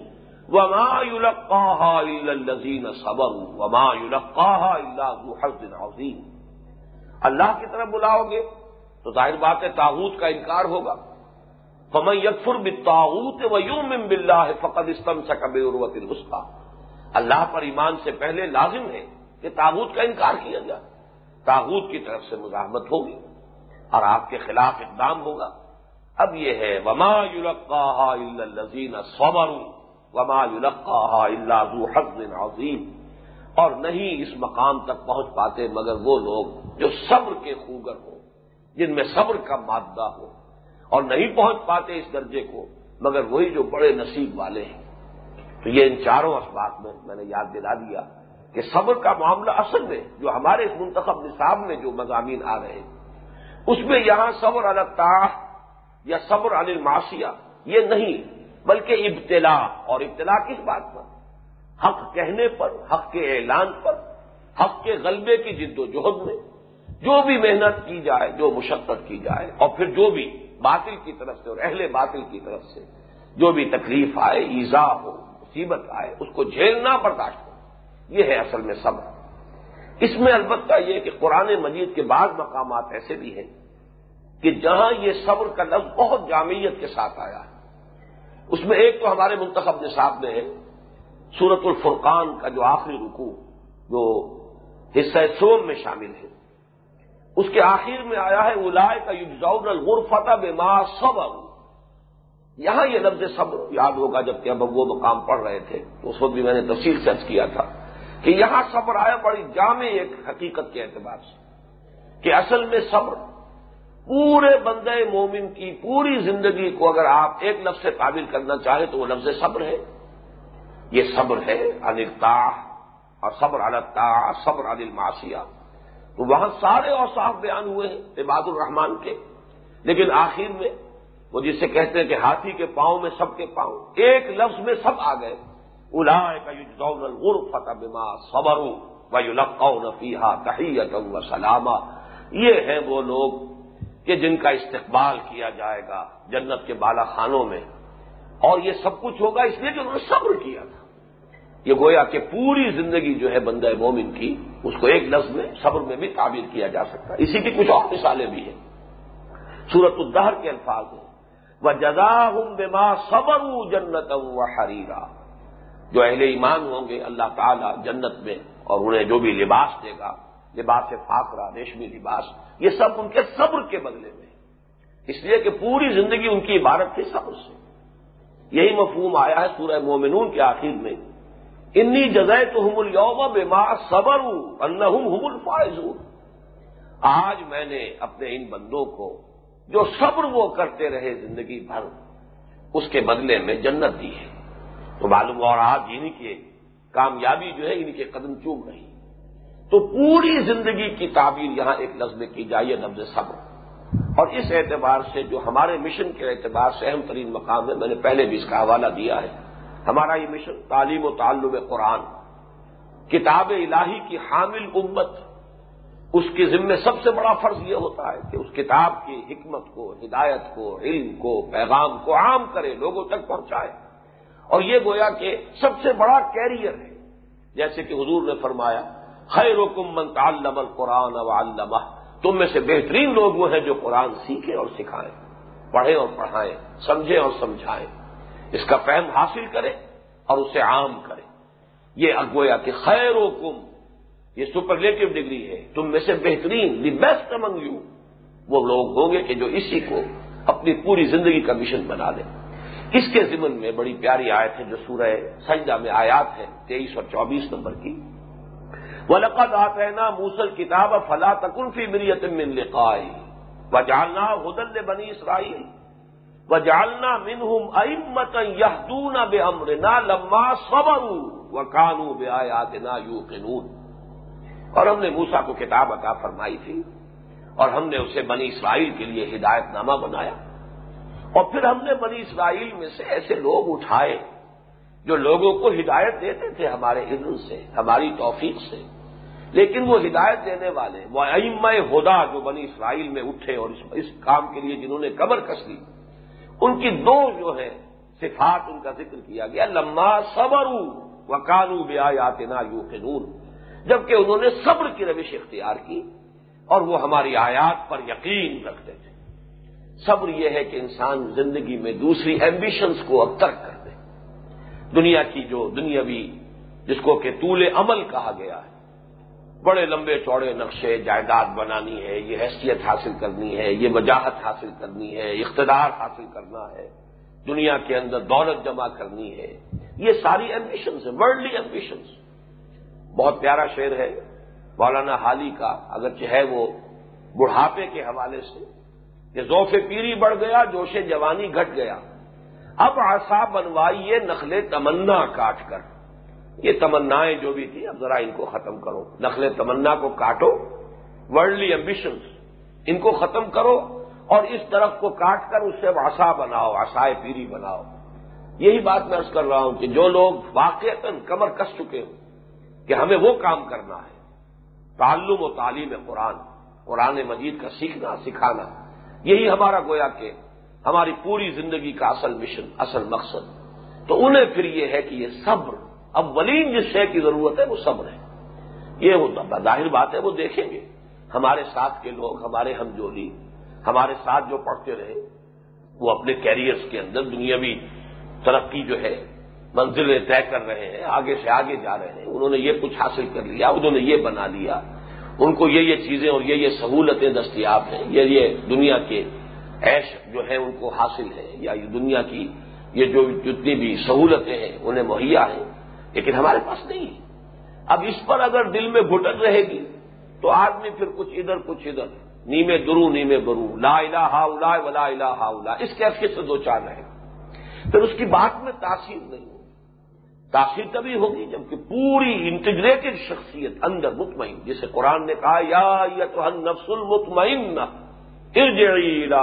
وما يلقاها الا الذين صبروا، وما يلقاها الا ذو حظ عظيم۔ اللہ کی طرف بلاؤ گے تو ظاہر بات ہے تاغوت کا انکار ہوگا۔ فمن یکفر بالطاغوت و یوم باللہ فقد استمسک بعروۃ الوثقى۔ اللہ پر ایمان سے پہلے لازم ہے کہ تاغوت کا انکار کیا جائے۔ تاغوت کی طرف سے مزاحمت ہوگی اور آپ کے خلاف اقدام ہوگا۔ اب یہ ہے، وما یلقاہا الا الذین صبروا وما یلقاہا الا ذو حظ عظیم اور نہیں اس مقام تک پہنچ پاتے مگر وہ لوگ جو صبر کے خوگر ہوں، جن میں صبر کا مادہ ہو۔ اور نہیں پہنچ پاتے اس درجے کو، مگر وہی جو بڑے نصیب والے ہیں۔ تو یہ ان چاروں اسباب میں میں نے یاد دلا دیا کہ صبر کا معاملہ اصل میں جو ہمارے اس منتخب نصاب میں جو مضامین آ رہے ہیں، اس میں یہاں صبر الطاح یا صبر الماسیہ یہ نہیں، بلکہ ابتلا۔ اور ابتلا کس بات پر؟ حق کہنے پر، حق کے اعلان پر، حق کے غلبے کی جد و جہد میں۔ جو بھی محنت کی جائے، جو مشقت کی جائے، اور پھر جو بھی باطل کی طرف سے اور اہل باطل کی طرف سے جو بھی تکلیف آئے، ایزا ہو مصیبت آئے، اس کو جھیلنا برداشت ہو یہ ہے اصل میں صبر۔ اس میں البتہ یہ کہ قرآن مجید کے بعض مقامات ایسے بھی ہیں کہ جہاں یہ صبر کا لفظ بہت جامعیت کے ساتھ آیا ہے۔ اس میں ایک تو ہمارے منتخب نصاب میں ہے سورت الفرقان کا جو آخری رکوع، جو حصہ سوم میں شامل ہے۔ اس کے آخر میں آیا ہے الائے کا یوزاؤن الغرفتہ بے ما صبر یہاں یہ لفظ صبر یاد ہوگا جبکہ اب وہ مقام پڑھ رہے تھے، تو اس وقت بھی میں نے تفصیل سرچ کیا تھا کہ یہاں صبر آیا بڑی جامع ایک حقیقت کے اعتبار سے کہ اصل میں صبر پورے بندے مومن کی پوری زندگی کو اگر آپ ایک لفظ سے قابل کرنا چاہیں تو وہ لفظ صبر ہے۔ یہ صبر ہے انلطاح اور صبر الطاح صبر عن الماسیہ تو وہاں سارے اوصاف بیان ہوئے ہیں عباد الرحمان کے، لیکن آخر میں وہ جسے کہتے ہیں کہ ہاتھی کے پاؤں میں سب کے پاؤں، ایک لفظ میں سب آ گئے۔ الا کا فتح بما صبر و یو فیحا تحیت و سلامہ یہ ہیں وہ لوگ کہ جن کا استقبال کیا جائے گا جنت کے بالا خانوں میں۔ اور یہ سب کچھ ہوگا اس لیے کہ انہوں نے صبر کیا تھا۔ یہ گویا کہ پوری زندگی جو ہے بندہ مومن کی، اس کو ایک لفظ میں صبر میں بھی تعبیر کیا جا سکتا ہے۔ اسی کی کچھ اور مثالیں بھی ہیں۔ سورت الدہر کے الفاظ ہیں۔ وہ جزا ہوں بے ماں صبر جنت و حریرا جو اہل ایمان ہوں گے، اللہ تعالی جنت میں اور انہیں جو بھی لباس دے گا، لباس فاقرہ، ریشمی لباس، یہ سب ان کے صبر کے بدلے میں۔ اس لیے کہ پوری زندگی ان کی عبارت تھی صبر سے۔ یہی مفہوم آیا ہے سورہ مومنون کے آخر میں۔ انی جزائے تو ہم الوم بے ماں صبر اللہ الفائز آج میں نے اپنے ان بندوں کو جو صبر وہ کرتے رہے زندگی بھر، اس کے بدلے میں جنت دی ہے۔ تو معلوم اور آج ان کے کامیابی جو ہے ان کے قدم چوم رہی۔ تو پوری زندگی کی تعبیر یہاں ایک لفظ میں کی جائے نبز صبر۔ اور اس اعتبار سے جو ہمارے مشن کے اعتبار سے اہم ترین مقام ہے، میں نے پہلے بھی اس کا حوالہ دیا ہے۔ ہمارا یہ مشن تعلیم و تعلم قرآن، کتاب الہی کی حامل امت اس کے ذمے سب سے بڑا فرض یہ ہوتا ہے کہ اس کتاب کی حکمت کو، ہدایت کو، علم کو، پیغام کو عام کرے، لوگوں تک پہنچائے۔ اور یہ گویا کہ سب سے بڑا کیریئر ہے۔ جیسے کہ حضور نے فرمایا خیر حکم من تعلم القرآن و علامہ تم میں سے بہترین لوگ وہ ہیں جو قرآن سیکھیں اور سکھائیں، پڑھیں اور پڑھائیں، سمجھیں اور سمجھائیں۔ اس کا فہم حاصل کرے اور اسے عام کرے یہ اگویا کہ خیر و کم یہ سپرلیٹو ڈگری ہے۔ تم میں سے بہترین، دی بیسٹ امنگ یو۔ وہ لوگ ہوں گے کہ جو اسی کو اپنی پوری زندگی کا مشن بنا لیں اس کے ضمن میں بڑی پیاری آیت ہے جو سورہ سجدہ میں آیات ہے، تیئیس اور چوبیس نمبر کی۔ وہ لقد موسل کتاب فلا تکنفی مریت من لقائی و جاننا حدل بنی اسرائیل و جالنا منہم امت یادون بے امر نہ لما صبر و کانو بے آیات نہ اور ہم نے موسا کو کتاب عطا فرمائی تھی اور ہم نے اسے بنی اسرائیل کے لیے ہدایت نامہ بنایا اور پھر ہم نے بنی اسرائیل میں سے ایسے لوگ اٹھائے جو لوگوں کو ہدایت دیتے تھے ہمارے علم سے، ہماری توفیق سے۔ لیکن وہ ہدایت دینے والے، وہ ام ہدا جو بنی اسرائیل میں اٹھے اور اس کام کے لیے جنہوں نے قبر کس لی، ان کی دو جو ہے صفات ان کا ذکر کیا گیا، لما صبر و کانو بیا یاتنا یو جبکہ انہوں نے صبر کی روش اختیار کی اور وہ ہماری آیات پر یقین رکھتے تھے۔ صبر یہ ہے کہ انسان زندگی میں دوسری ایمبیشنس کو اب ترک کر دے۔ دنیا کی جو دنیاوی، جس کو کہ طول عمل کہا گیا ہے، بڑے لمبے چوڑے نقشے، جائیداد بنانی ہے، یہ حیثیت حاصل کرنی ہے، یہ وجاہت حاصل کرنی ہے، اقتدار حاصل کرنا ہے، دنیا کے اندر دولت جمع کرنی ہے، یہ ساری ایمبیشنز ہیں ورلڈلی ایمبیشنز بہت پیارا شعر ہے مولانا حالی کا، اگرچہ ہے وہ بڑھاپے کے حوالے سے، کہ ذوف پیری بڑھ گیا، جوش جوانی گھٹ گیا۔ اب آسا بنوائیے نخل تمنا کاٹ کر۔ یہ تمنائیں جو بھی تھی اب ذرا ان کو ختم کرو۔ نخل تمنا کو کاٹو ورلڈلی ایمبیشنز ان کو ختم کرو اور اس طرف کو کاٹ کر اس سے آسا بناؤ آسائے پیری بناؤ۔ یہی بات میں ارض کر رہا ہوں کہ جو لوگ واقع کمر کس چکے ہوں کہ ہمیں وہ کام کرنا ہے۔ تعلم و تعلیم قرآن قرآن مجید کا سیکھنا، سکھانا۔ یہی ہمارا گویا کہ ہماری پوری زندگی کا اصل مشن، اصل مقصد۔ تو انہیں پھر یہ ہے کہ یہ صبر، اولین جس شے کی ضرورت ہے وہ صبر ہے۔ یہ ظاہر بات ہے، وہ دیکھیں گے۔ ہمارے ساتھ کے لوگ، ہمارے ہم جولی، ہمارے ساتھ جو پڑھتے رہے، وہ اپنے کیریئرز کے اندر دنیاوی ترقی جو ہے منزلیں طے کر رہے ہیں، آگے سے آگے جا رہے ہیں۔ انہوں نے یہ کچھ حاصل کر لیا، انہوں نے یہ بنا لیا۔ ان کو یہ یہ چیزیں اور یہ یہ سہولتیں دستیاب ہیں۔ یہ یہ دنیا کے عیش جو ہے ان کو حاصل ہے یا یہ دنیا کی یہ جو جتنی بھی سہولتیں ہیں، انہیں مہیا ہیں۔ لیکن ہمارے پاس نہیں۔ اب اس پر اگر دل میں گھٹن رہے گی، تو آدمی پھر کچھ ادھر کچھ ادھر۔ نیمے درو، نیمے برو۔ لا الہ ہا الا ولا الہ ہا الا اس کیفیت سے دو چار رہے پھر اس کی بات میں تاثیر نہیں۔ ہوگی تاثیر تبھی ہوگی جبکہ پوری انٹیگریٹڈ شخصیت اندر مطمئن، جسے قرآن نے کہا، یا تو نفس المطمئن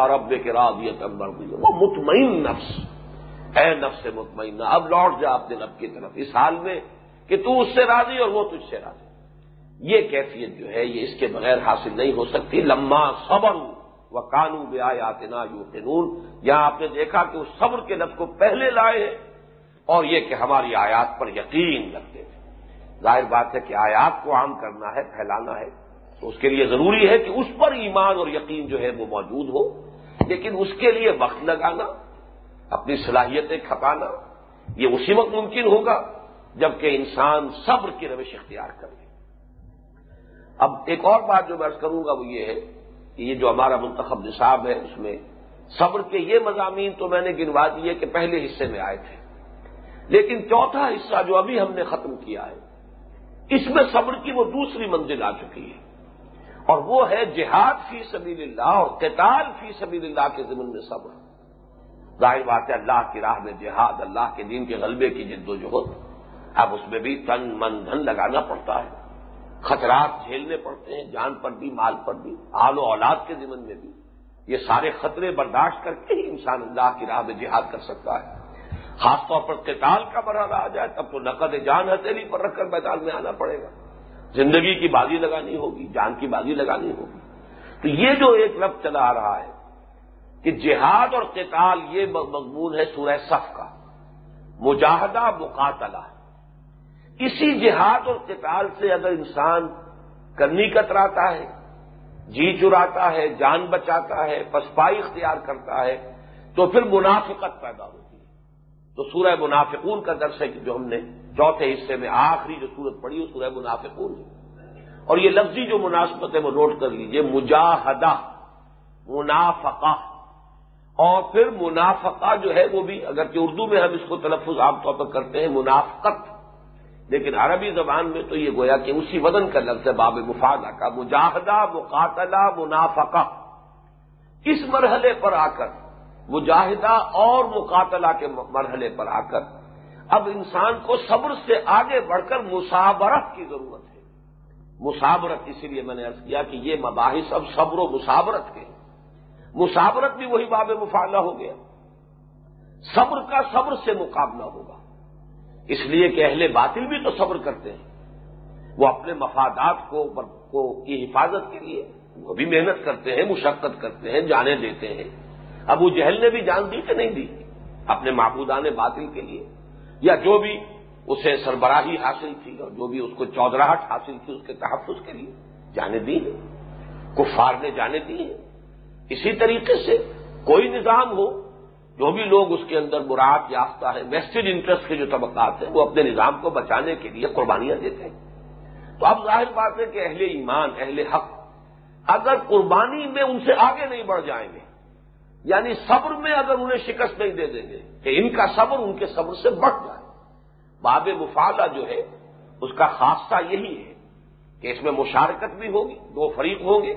رب کے رادیت وہ مطمئن نفس۔ اے نفس مطمئن اب لوٹ جا اپنے رب کی طرف۔ اس حال میں کہ تو اس سے راضی اور وہ تجھ سے راضی۔ یہ کیفیت جو ہے، یہ اس کے بغیر حاصل نہیں ہو سکتی۔ لمبا صبر و کانو بے آیات نا یو قانون یہاں آپ نے دیکھا کہ اس صبر کے لفظ کو پہلے لائے ہیں۔ اور یہ کہ ہماری آیات پر یقین رکھتے تھے ظاہر بات ہے کہ آیات کو عام کرنا ہے، پھیلانا ہے۔ تو اس کے لیے ضروری ہے کہ اس پر ایمان اور یقین جو ہے وہ موجود ہو۔ لیکن اس کے لیے وقت لگانا، اپنی صلاحیتیں کھپانا، یہ اسی وقت ممکن ہوگا جبکہ انسان صبر کی روش اختیار کرے۔ اب ایک اور بات جو میں کروں گا وہ یہ ہے کہ یہ جو ہمارا منتخب نصاب ہے، اس میں صبر کے یہ مضامین تو میں نے گنوا دیے کہ پہلے حصے میں آئے تھے۔ لیکن چوتھا حصہ جو ابھی ہم نے ختم کیا ہے، اس میں صبر کی وہ دوسری منزل آ چکی ہے۔ اور وہ ہے جہاد فی سبیل اللہ اور قتال فی سبیل اللہ کے ضمن میں صبر۔ ظاہر بات ہے، اللہ کی راہ میں جہاد، اللہ کے دین کے غلبے کی جد و جہد۔ اب اس میں بھی تن من دھن لگانا پڑتا ہے۔ خطرات جھیلنے پڑتے ہیں، جان پر بھی، مال پر بھی، آل و اولاد کے ضمن میں بھی۔ یہ سارے خطرے برداشت کر کے ہی انسان اللہ کی راہ میں جہاد کر سکتا ہے۔ خاص طور پر قتال کا مرحلہ آ جائے تب تو نقد جان ہتھیلی پر رکھ کر میدان میں آنا پڑے گا۔ زندگی کی بازی لگانی ہوگی، جان کی بازی لگانی ہوگی۔ تو یہ جو ایک لفظ چلا آ رہا ہے کہ جہاد اور قتال یہ مضمون ہے سورہ صف کا۔ مجاہدہ مقاتلہ اسی جہاد اور قتال سے اگر انسان کرنی کتراتا ہے جی چراتا ہے، جان بچاتا ہے، پسپائی اختیار کرتا ہے، تو پھر منافقت پیدا ہو تو سورہ منافقون کا درس ہے جو ہم نے چوتھے حصے میں آخری جو سورت پڑھی وہ سورہ منافقون ہے۔ اور یہ لفظی جو مناسبت ہے وہ نوٹ کر لیجیے، مجاہدہ، منافقہ۔ اور پھر منافقہ جو ہے وہ بھی اگرچہ اردو میں ہم اس کو تلفظ عام طور پر کرتے ہیں، منافقت۔ لیکن عربی زبان میں تو یہ گویا کہ اسی وزن کا لفظ ہے، باب مفادہ کا۔ مجاہدہ، مقاتلہ، منافقہ۔ اس مرحلے پر آ کر مجاہدہ اور مقاتلہ کے مرحلے پر آ کر۔ اب انسان کو صبر سے آگے بڑھ کر مسابرت کی ضرورت ہے۔ مسابرت اسی لیے میں نے ارض کیا کہ یہ مباحث اب صبر و مسابرت کے۔ مسابرت بھی وہی باب مفالہ ہو گیا۔ صبر کا صبر سے مقابلہ ہوگا۔ اس لیے کہ اہل باطل بھی تو صبر کرتے ہیں۔ وہ اپنے مفادات کو کی حفاظت کے لیے وہ بھی محنت کرتے ہیں، مشقت کرتے ہیں، جانے دیتے ہیں۔ ابو جہل نے بھی جان دی کہ نہیں دی؟ اپنے معبودان باطل کے لیے۔ یا جو بھی اسے سربراہی حاصل تھی اور جو بھی اس کو چودراہٹ حاصل تھی اس کے تحفظ کے لیے۔ جانے دی ہے کفار نے جانے دی ہے اسی طریقے سے کوئی نظام ہو، جو بھی لوگ اس کے اندر مراعات یافتہ ہے ویسٹڈ انٹرسٹ کے جو طبقات ہیں، وہ اپنے نظام کو بچانے کے لیے قربانیاں دیتے ہیں۔ تو اب ظاہر بات ہے کہ اہل ایمان، اہل حق اگر قربانی میں ان سے آگے نہیں بڑھ جائیں گے یعنی صبر میں اگر انہیں شکست نہیں دے دیں گے، کہ ان کا صبر ان کے صبر سے بڑھ جائے باب مفادہ جو ہے، اس کا خاصہ یہی ہے کہ اس میں مشارکت بھی ہوگی، دو فریق ہوں گے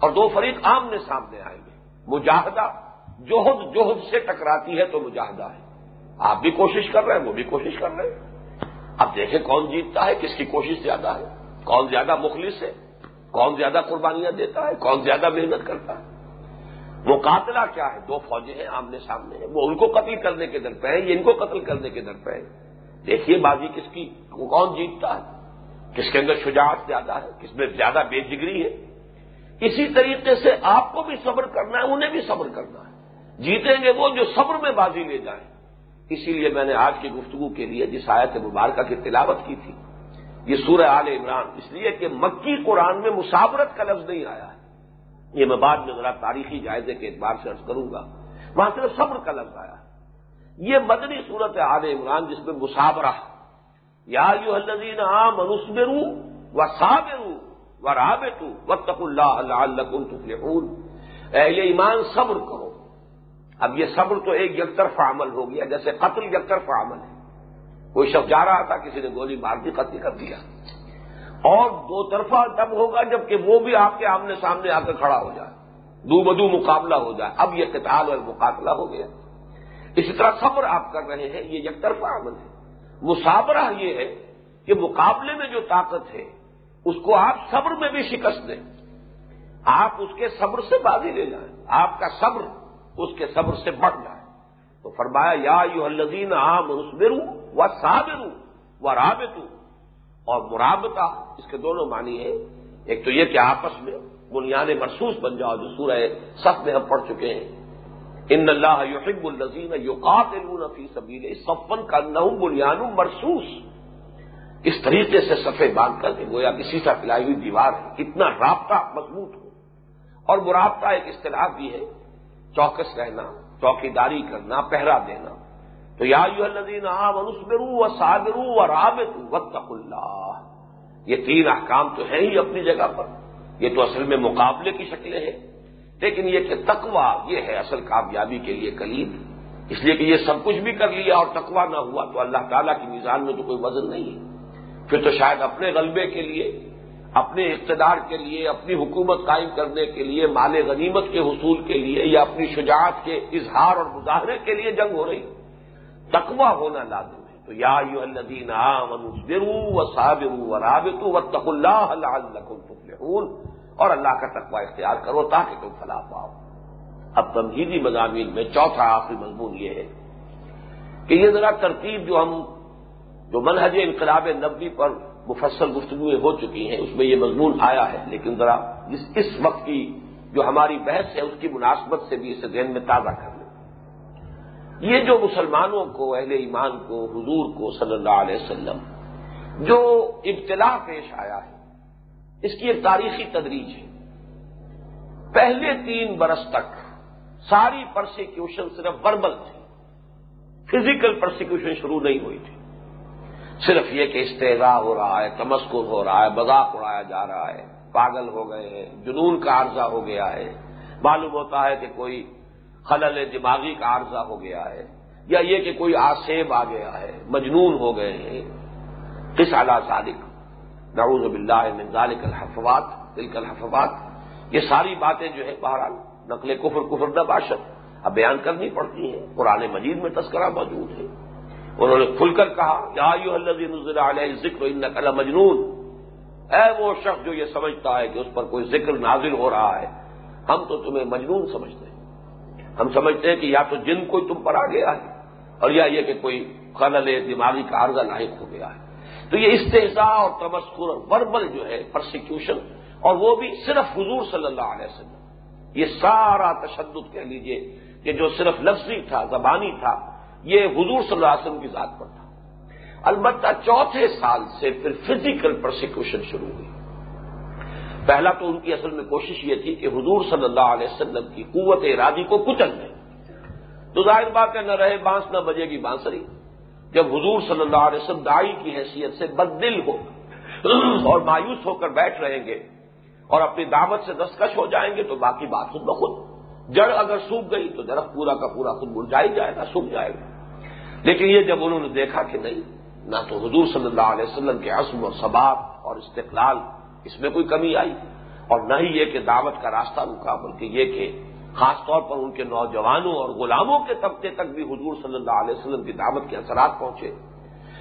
اور دو فریق آمنے سامنے آئیں گے۔ مجاہدہ جوہد جوہد سے ٹکراتی ہے تو مجاہدہ ہے۔ آپ بھی کوشش کر رہے ہیں، وہ بھی کوشش کر رہے ہیں۔ اب دیکھیں کون جیتتا ہے، کس کی کوشش زیادہ ہے۔ کون زیادہ مخلص ہے، کون زیادہ قربانیاں دیتا ہے، کون زیادہ محنت کرتا ہے۔ مقاتلہ کیا ہے؟ دو فوجیں ہیں، آمنے سامنے ہیں۔ وہ ان کو قتل کرنے کے در پہ ہیں، یہ ان کو قتل کرنے کے در پہ ہیں۔ دیکھیے بازی کس کی کون جیتتا ہے؟ کس کے اندر شجاعت زیادہ ہے، کس میں زیادہ بے جگری ہے؟ اسی طریقے سے آپ کو بھی صبر کرنا ہے، انہیں بھی صبر کرنا ہے۔ جیتیں گے وہ جو صبر میں بازی لے جائیں۔ اسی لیے میں نے آج کی گفتگو کے لیے جس آیت مبارکہ کی تلاوت کی تھی، یہ سورہ آل عمران، اس لیے کہ مکی قرآن میں مساورت کا لفظ نہیں آیا ہے۔ یہ میں بعد میں ذرا تاریخی جائزے کے اعتبار سے عرض کروں گا۔ وہاں صرف صبر کا لفظ آیا۔ یہ مدنی صورت عال عمران جس میں مسابرہ۔ یا یو الزین عام منسبرو و صابرو و رابطو و تق اللہ اللہ اہل ایمان، صبر کرو۔ اب یہ صبر تو ایک یکطرف عمل ہو گیا، جیسے قتل یکطرف عمل ہے۔ کوئی شخص جا رہا تھا، کسی نے گولی مار دی، قتل کر دیا۔ اور دو طرفہ تب ہوگا جبکہ وہ بھی آپ کے آمنے سامنے آ کر کھڑا ہو جائے دو بدو مقابلہ ہو جائے۔ اب یہ قتال اور مقابلہ ہو گیا۔ اسی طرح صبر آپ کر رہے ہیں، یہ یک طرفہ عمل ہے۔ مسابرہ یہ ہے کہ مقابلے میں جو طاقت ہے، اس کو آپ صبر میں بھی شکست دیں۔ آپ اس کے صبر سے بازی لے جائیں۔ آپ کا صبر اس کے صبر سے بڑھ جائے۔ تو فرمایا، یا یو الزین عام رسبرو و صابروں و رابطوں اور مرابطہ اس کے دونوں معنی ہیں۔ ایک تو یہ کہ آپس میں بنیاد مرسوس بن جاؤ، جو سورہ سخت میں ہم پڑھ چکے ہیں۔ ان اللہ یحب الزین یقاتلون فی سبیل صفن کا نہ بنیاد مرسوس۔ اس طریقے سے صفے باندھ کر کے گویا کسی سا پلائی ہوئی دیوار ہے اتنا رابطہ مضبوط ہو۔ اور مرابطہ ایک اصطلاح بھی ہے، چوکس رہنا، چوکیداری کرنا، پہرا دینا۔ تو یا الذین منسبرو و و رابط و اللہ۔ یہ تین احکام تو ہیں ہی اپنی جگہ پر۔ یہ تو اصل میں مقابلے کی شکلیں ہیں۔ لیکن یہ کہ تقوا یہ ہے اصل کامیابی کے لیے کلید اس لیے کہ یہ سب کچھ بھی کر لیا اور تقوا نہ ہوا تو اللہ تعالیٰ کی میزان میں تو کوئی وزن نہیں ہے۔ پھر تو شاید اپنے غلبے کے لیے، اپنے اقتدار کے لیے، اپنی حکومت قائم کرنے کے لیے، مال غنیمت کے حصول کے لیے یا اپنی شجاعت کے اظہار اور مظاہرے کے لیے جنگ ہو رہی۔ ہے تقوا ہونا لازم ہے۔ تو یا یو الدین و صابرو و رابطو و تق اللہ اللہ اور اللہ کا تقوی اختیار کرو تاکہ تم فلاح پاؤ۔ اب تمہیدی مضامین میں چوتھا آخری مضمون یہ ہے کہ یہ ذرا ترتیب جو ہم جو منہج انقلاب نبی پر مفصل گفتگویں ہو چکی ہیں، اس میں یہ مضمون آیا ہے۔ لیکن ذرا اس اس وقت کی جو ہماری بحث ہے، اس کی مناسبت سے بھی اسے ذہن میں تازہ کر لیں یہ جو مسلمانوں کو، اہل ایمان کو، حضور کو صلی اللہ علیہ وسلم، جو ابتلا پیش آیا ہے، اس کی ایک تاریخی تدریج ہے۔ پہلے تین برس تک ساری پرسیکیوشن صرف وربل تھی فزیکل پرسیکیوشن شروع نہیں ہوئی تھی۔ صرف یہ کہ استحضا ہو رہا ہے، تمسکر ہو رہا ہے، مذاق اڑایا جا رہا ہے، پاگل ہو گئے ہیں، جنون کا عارضہ ہو گیا ہے۔ معلوم ہوتا ہے کہ کوئی خلل دماغی کا عارضہ ہو گیا ہے یا یہ کہ کوئی آسیب آ گیا ہے، مجنون ہو گئے ہیں۔ کس اعلی صادق نعوذ باللہ من ذالک الحفوات، تلک الحفوات۔ یہ ساری باتیں جو ہے بہرحال نقل کفر کفر نہ باشد۔ اب بیان کرنی پڑتی ہیں۔ قرآن مجید میں تذکرہ موجود ہے۔ انہوں نے کھل کر کہا، یا نزل علیہ ذکر ان نقل مجنون اے وہ شخص جو یہ سمجھتا ہے کہ اس پر کوئی ذکر نازل ہو رہا ہے، ہم تو تمہیں مجنون سمجھتے ہیں۔ ہم سمجھتے ہیں کہ یا تو جن کوئی تم پر آ گیا ہے اور یا یہ کہ کوئی خلل دماغی کا عرضہ لاحق ہو گیا ہے۔ تو یہ استحصا اور تمسکر اور وربل جو ہے پرسیکیوشن اور وہ بھی صرف حضور صلی اللہ علیہ وسلم۔ یہ سارا تشدد کہہ لیجیے کہ جو صرف لفظی تھا، زبانی تھا، یہ حضور صلی اللہ علیہ وسلم کی ذات پر تھا۔ البتہ چوتھے سال سے پھر فزیکل پرسیکیوشن شروع ہوئی۔ پہلا تو ان کی اصل میں کوشش یہ تھی کہ حضور صلی اللہ علیہ وسلم کی قوت ارادی کو کچل دیں۔ تو ظاہر بات ہے، نہ رہے بانس، نہ بجے گی بانسری۔ جب حضور صلی اللہ علیہ وسلم دائی کی حیثیت سے بددل ہو اور مایوس ہو کر بیٹھ رہیں گے اور اپنی دعوت سے دستکش ہو جائیں گے، تو باقی بات خود بخود۔ جڑ اگر سوکھ گئی تو درخت پورا کا پورا خود مرجائی جائے گا، سوکھ جائے گا۔ لیکن یہ جب انہوں نے دیکھا کہ نہیں، نہ تو حضور صلی اللہ علیہ وسلم کے عزم و ثباب اور استقلال اس میں کوئی کمی آئی؟ اور نہ ہی یہ کہ دعوت کا راستہ رکا، بلکہ یہ کہ خاص طور پر ان کے نوجوانوں اور غلاموں کے طبقے تک بھی حضور صلی اللہ علیہ وسلم کی دعوت کے اثرات پہنچے۔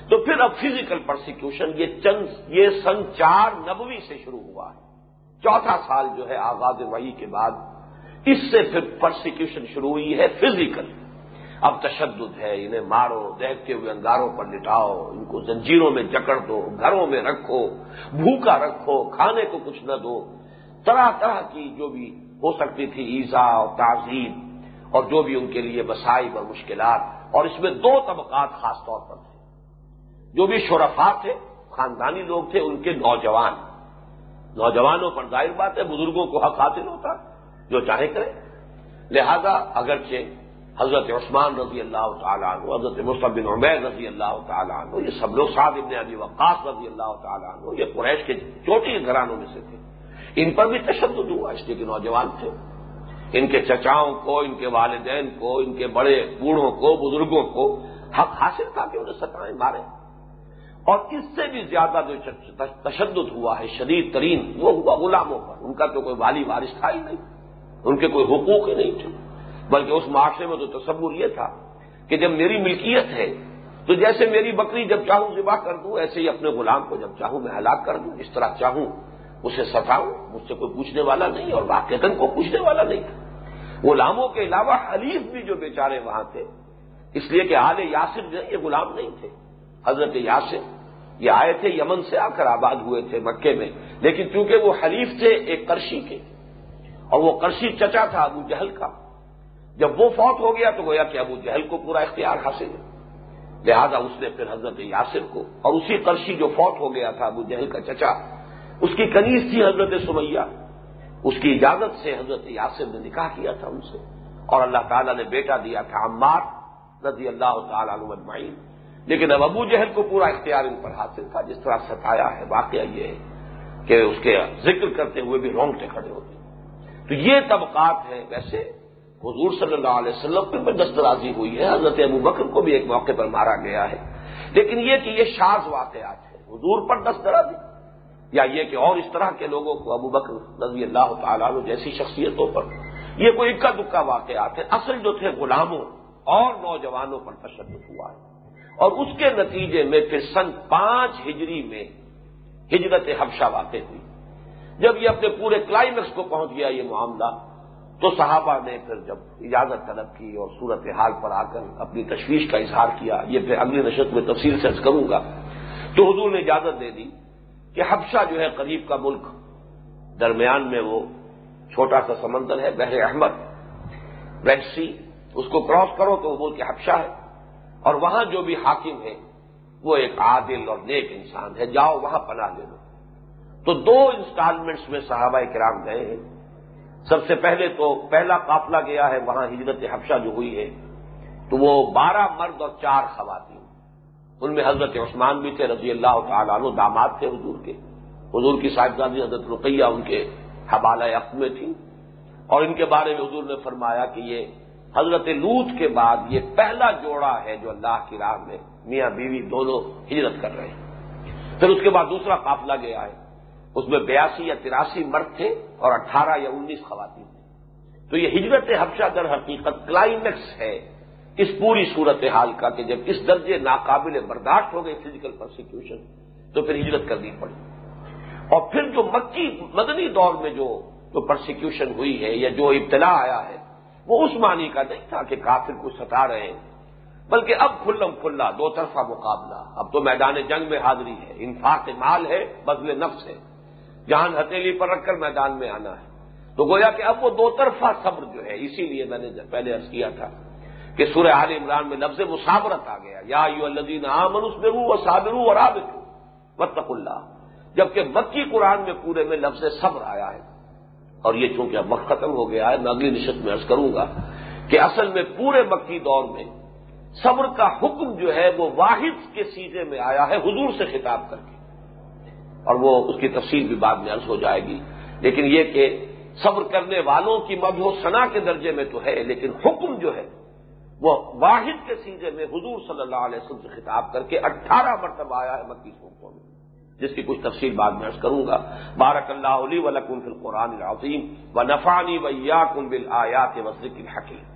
تو پھر اب فزیکل پرسیکیوشن یہ چند، یہ سن چار نبوی سے شروع ہوا ہے۔ چوتھا سال جو ہے آغاز وحی کے بعد، اس سے پھر پرسیکیوشن شروع ہوئی ہے فزیکل اب تشدد ہے، انہیں مارو، دیکھتے ہوئے انگاروں پر لٹاؤ، ان کو زنجیروں میں جکڑ دو، گھروں میں رکھو، بھوکا رکھو، کھانے کو کچھ نہ دو۔ طرح طرح کی جو بھی ہو سکتی تھی، ایزا اور تعظیم، اور جو بھی ان کے لیے مسائب اور مشکلات، اور اس میں دو طبقات خاص طور پر تھے۔ جو بھی شرفا تھے، خاندانی لوگ تھے، ان کے نوجوان۔ نوجوانوں پر ظاہر بات ہے، بزرگوں کو حق حاصل ہوتا، جو چاہے کرے۔ لہذا اگرچہ حضرت عثمان رضی اللہ تعالیٰ عنہ، حضرت مصطف بن عمیر رضی اللہ تعالیٰ عنہ، یہ سب لوگ، سعد ابن ابی وقاص رضی اللہ تعالیٰ عنہ، یہ قریش کے چوٹی گھرانوں میں سے تھے۔ ان پر بھی تشدد ہوا، اس لیے کہ نوجوان تھے۔ ان کے چچاؤں کو، ان کے والدین کو، ان کے بڑے بوڑھوں کو، بزرگوں کو حق حاصل تھا کہ انہیں ستائیں مارے اور اس سے بھی زیادہ جو تشدد ہوا ہے، شدید ترین وہ ہوا غلاموں پر۔ ان کا تو کوئی والی وارث تھا ہی نہیں، ان کے کوئی حقوق ہی نہیں تھے۔ بلکہ اس معاشرے میں تو تصور یہ تھا کہ جب میری ملکیت ہے، تو جیسے میری بکری جب چاہوں ذبح کر دوں، ایسے ہی اپنے غلام کو جب چاہوں میں ہلاک کر دوں، اس طرح چاہوں، اسے ستاؤں، مجھ سے کوئی پوچھنے والا نہیں اور واقع کو پوچھنے والا نہیں۔ تھا غلاموں کے علاوہ حلیف بھی جو بیچارے وہاں تھے، اس لیے کہ آل یاسر جو یہ غلام نہیں تھے۔ حضرت یاسر، یہ آئے تھے یمن سے آ کر آباد ہوئے تھے مکے میں۔ لیکن چونکہ وہ حلیف تھے، ایک کرشی کے، اور وہ کرشی چچا تھا ابو جہل کا جب وہ فوت ہو گیا تو گویا کہ ابو جہل کو پورا اختیار حاصل ہے۔ لہذا اس نے پھر حضرت یاسر کو اور اسی کرشی جو فوت ہو گیا تھا، ابو جہل کا چچا، اس کی کنیز تھی حضرت سمیہ۔ اس کی اجازت سے حضرت یاسر نے نکاح کیا تھا ان سے۔ اور اللہ تعالیٰ نے بیٹا دیا تھا عمار رضی اللہ تعالیٰ عنہ لیکن اب ابو جہل کو پورا اختیار ان پر حاصل تھا۔ جس طرح ستایا ہے، واقعہ یہ ہے کہ اس کے ذکر کرتے ہوئے بھی رونگٹے کھڑے ہوتے تو یہ طبقات ہیں ویسے حضور صلی اللہ علیہ وسلم پہ بھی دسترازی ہوئی ہے؟ حضرت ابو بکر کو بھی ایک موقع پر مارا گیا ہے۔ لیکن یہ کہ یہ شاز واقعات ہیں۔ حضور پر دسترازی۔ یا یہ کہ اور اس طرح کے لوگوں کو ابو بکر رضی اللہ تعالیٰ جیسی شخصیتوں پر۔ یہ کوئی اکا دکا واقعات ہیں۔ اصل جو تھے غلاموں اور نوجوانوں پر تشدد ہوا ہے۔ اور اس کے نتیجے میں پھر سن پانچ ہجری میں ہجرت حبشہ واقع ہوئی۔ جب یہ اپنے پورے کلائمیکس کو پہنچ گیا یہ معاملہ تو صحابہ نے پھر جب اجازت طلب کی اور صورت حال پر آ کر اپنی تشویش کا اظہار کیا، یہ پھر اگلی نشست میں تفصیل سے کروں گا، تو حضور نے اجازت دے دی کہ حبشہ جو ہے قریب کا ملک، درمیان میں وہ چھوٹا سا سمندر ہے، بحر احمد ریڈ سی، اس کو کراس کرو تو وہ ملک حبشہ ہے، اور وہاں جو بھی حاکم ہے وہ ایک عادل اور نیک انسان ہے جاؤ وہاں پناہ لے لو۔ تو دو انسٹالمنٹس میں صحابہ کرام گئے ہیں۔ سب سے پہلے تو پہلا قافلہ گیا ہے، وہاں ہجرت حفشہ جو ہوئی ہے، تو وہ بارہ مرد اور چار خواتین۔ ان میں حضرت عثمان بھی تھے، رضی اللہ تعالیٰ عنہ، داماد تھے حضور کے۔ حضور کی صاحبزادی حضرت رقیہ ان کے حوالہ عقد میں تھی۔ اور ان کے بارے میں حضور نے فرمایا کہ یہ حضرت لوت کے بعد یہ پہلا جوڑا ہے جو اللہ کی راہ میں میاں بیوی دونوں ہجرت کر رہے ہیں۔ پھر اس کے بعد دوسرا قافلہ گیا ہے۔ اس میں بیاسی یا تراسی مرد تھے اور اٹھارہ یا انیس خواتین تھے۔ تو یہ ہجرت حفشہ در حقیقت کلائمیکس ہے اس پوری صورت حال کا کہ جب اس درجے ناقابل برداشت ہو گئی فزیکل پروسیکیوشن تو پھر ہجرت کرنی پڑی۔ اور پھر جو مکی، مدنی دور میں جو جو پرسیکیوشن ہوئی ہے یا جو ابتلا آیا ہے، وہ اس معنی کا نہیں تھا کہ کافر کو ستا رہے ہیں۔ بلکہ اب کھلم کھلا، دو طرفہ مقابلہ۔ اب تو میدان جنگ میں حاضری ہے، انفاق مال ہے بدل نفس ہے۔ جہان ہتھیلی پر رکھ کر میدان میں آنا ہے۔ تو گویا کہ اب وہ دو طرفہ صبر جو ہے، اسی لیے میں نے پہلے ارض کیا تھا کہ سورہ عال عمران میں لفظ مسابرت آ گیا۔ یا یو الدین عامن اس میں وہ صابرو اور آبر متق اللہ۔ جبکہ مکی قرآن میں پورے میں لفظ صبر آیا ہے۔ اور یہ چونکہ اب وقت ختم ہو گیا ہے، میں اگلی نشست میں ارض کروں گا کہ اصل میں پورے مکی دور میں صبر کا حکم جو ہے، وہ واحد کے سیزے میں آیا ہے، حضور سے خطاب کر کے۔ اور وہ اس کی تفصیل بھی بعد میں عرض ہو جائے گی۔ لیکن یہ کہ صبر کرنے والوں کی مد و ثنا کے درجے میں تو ہے، لیکن حکم جو ہے، وہ واحد کے سیدھے میں حضور صلی اللہ علیہ وسلم سے خطاب کر کے اٹھارہ مرتبہ آیا ہے مکی سوکھوں میں، جس کی کچھ تفصیل بعد میں عرض کروں گا۔ بارک اللہ علی ولکم فی القرآن العظیم و نفانی ویا کم بل آیات وسلک الحکیم۔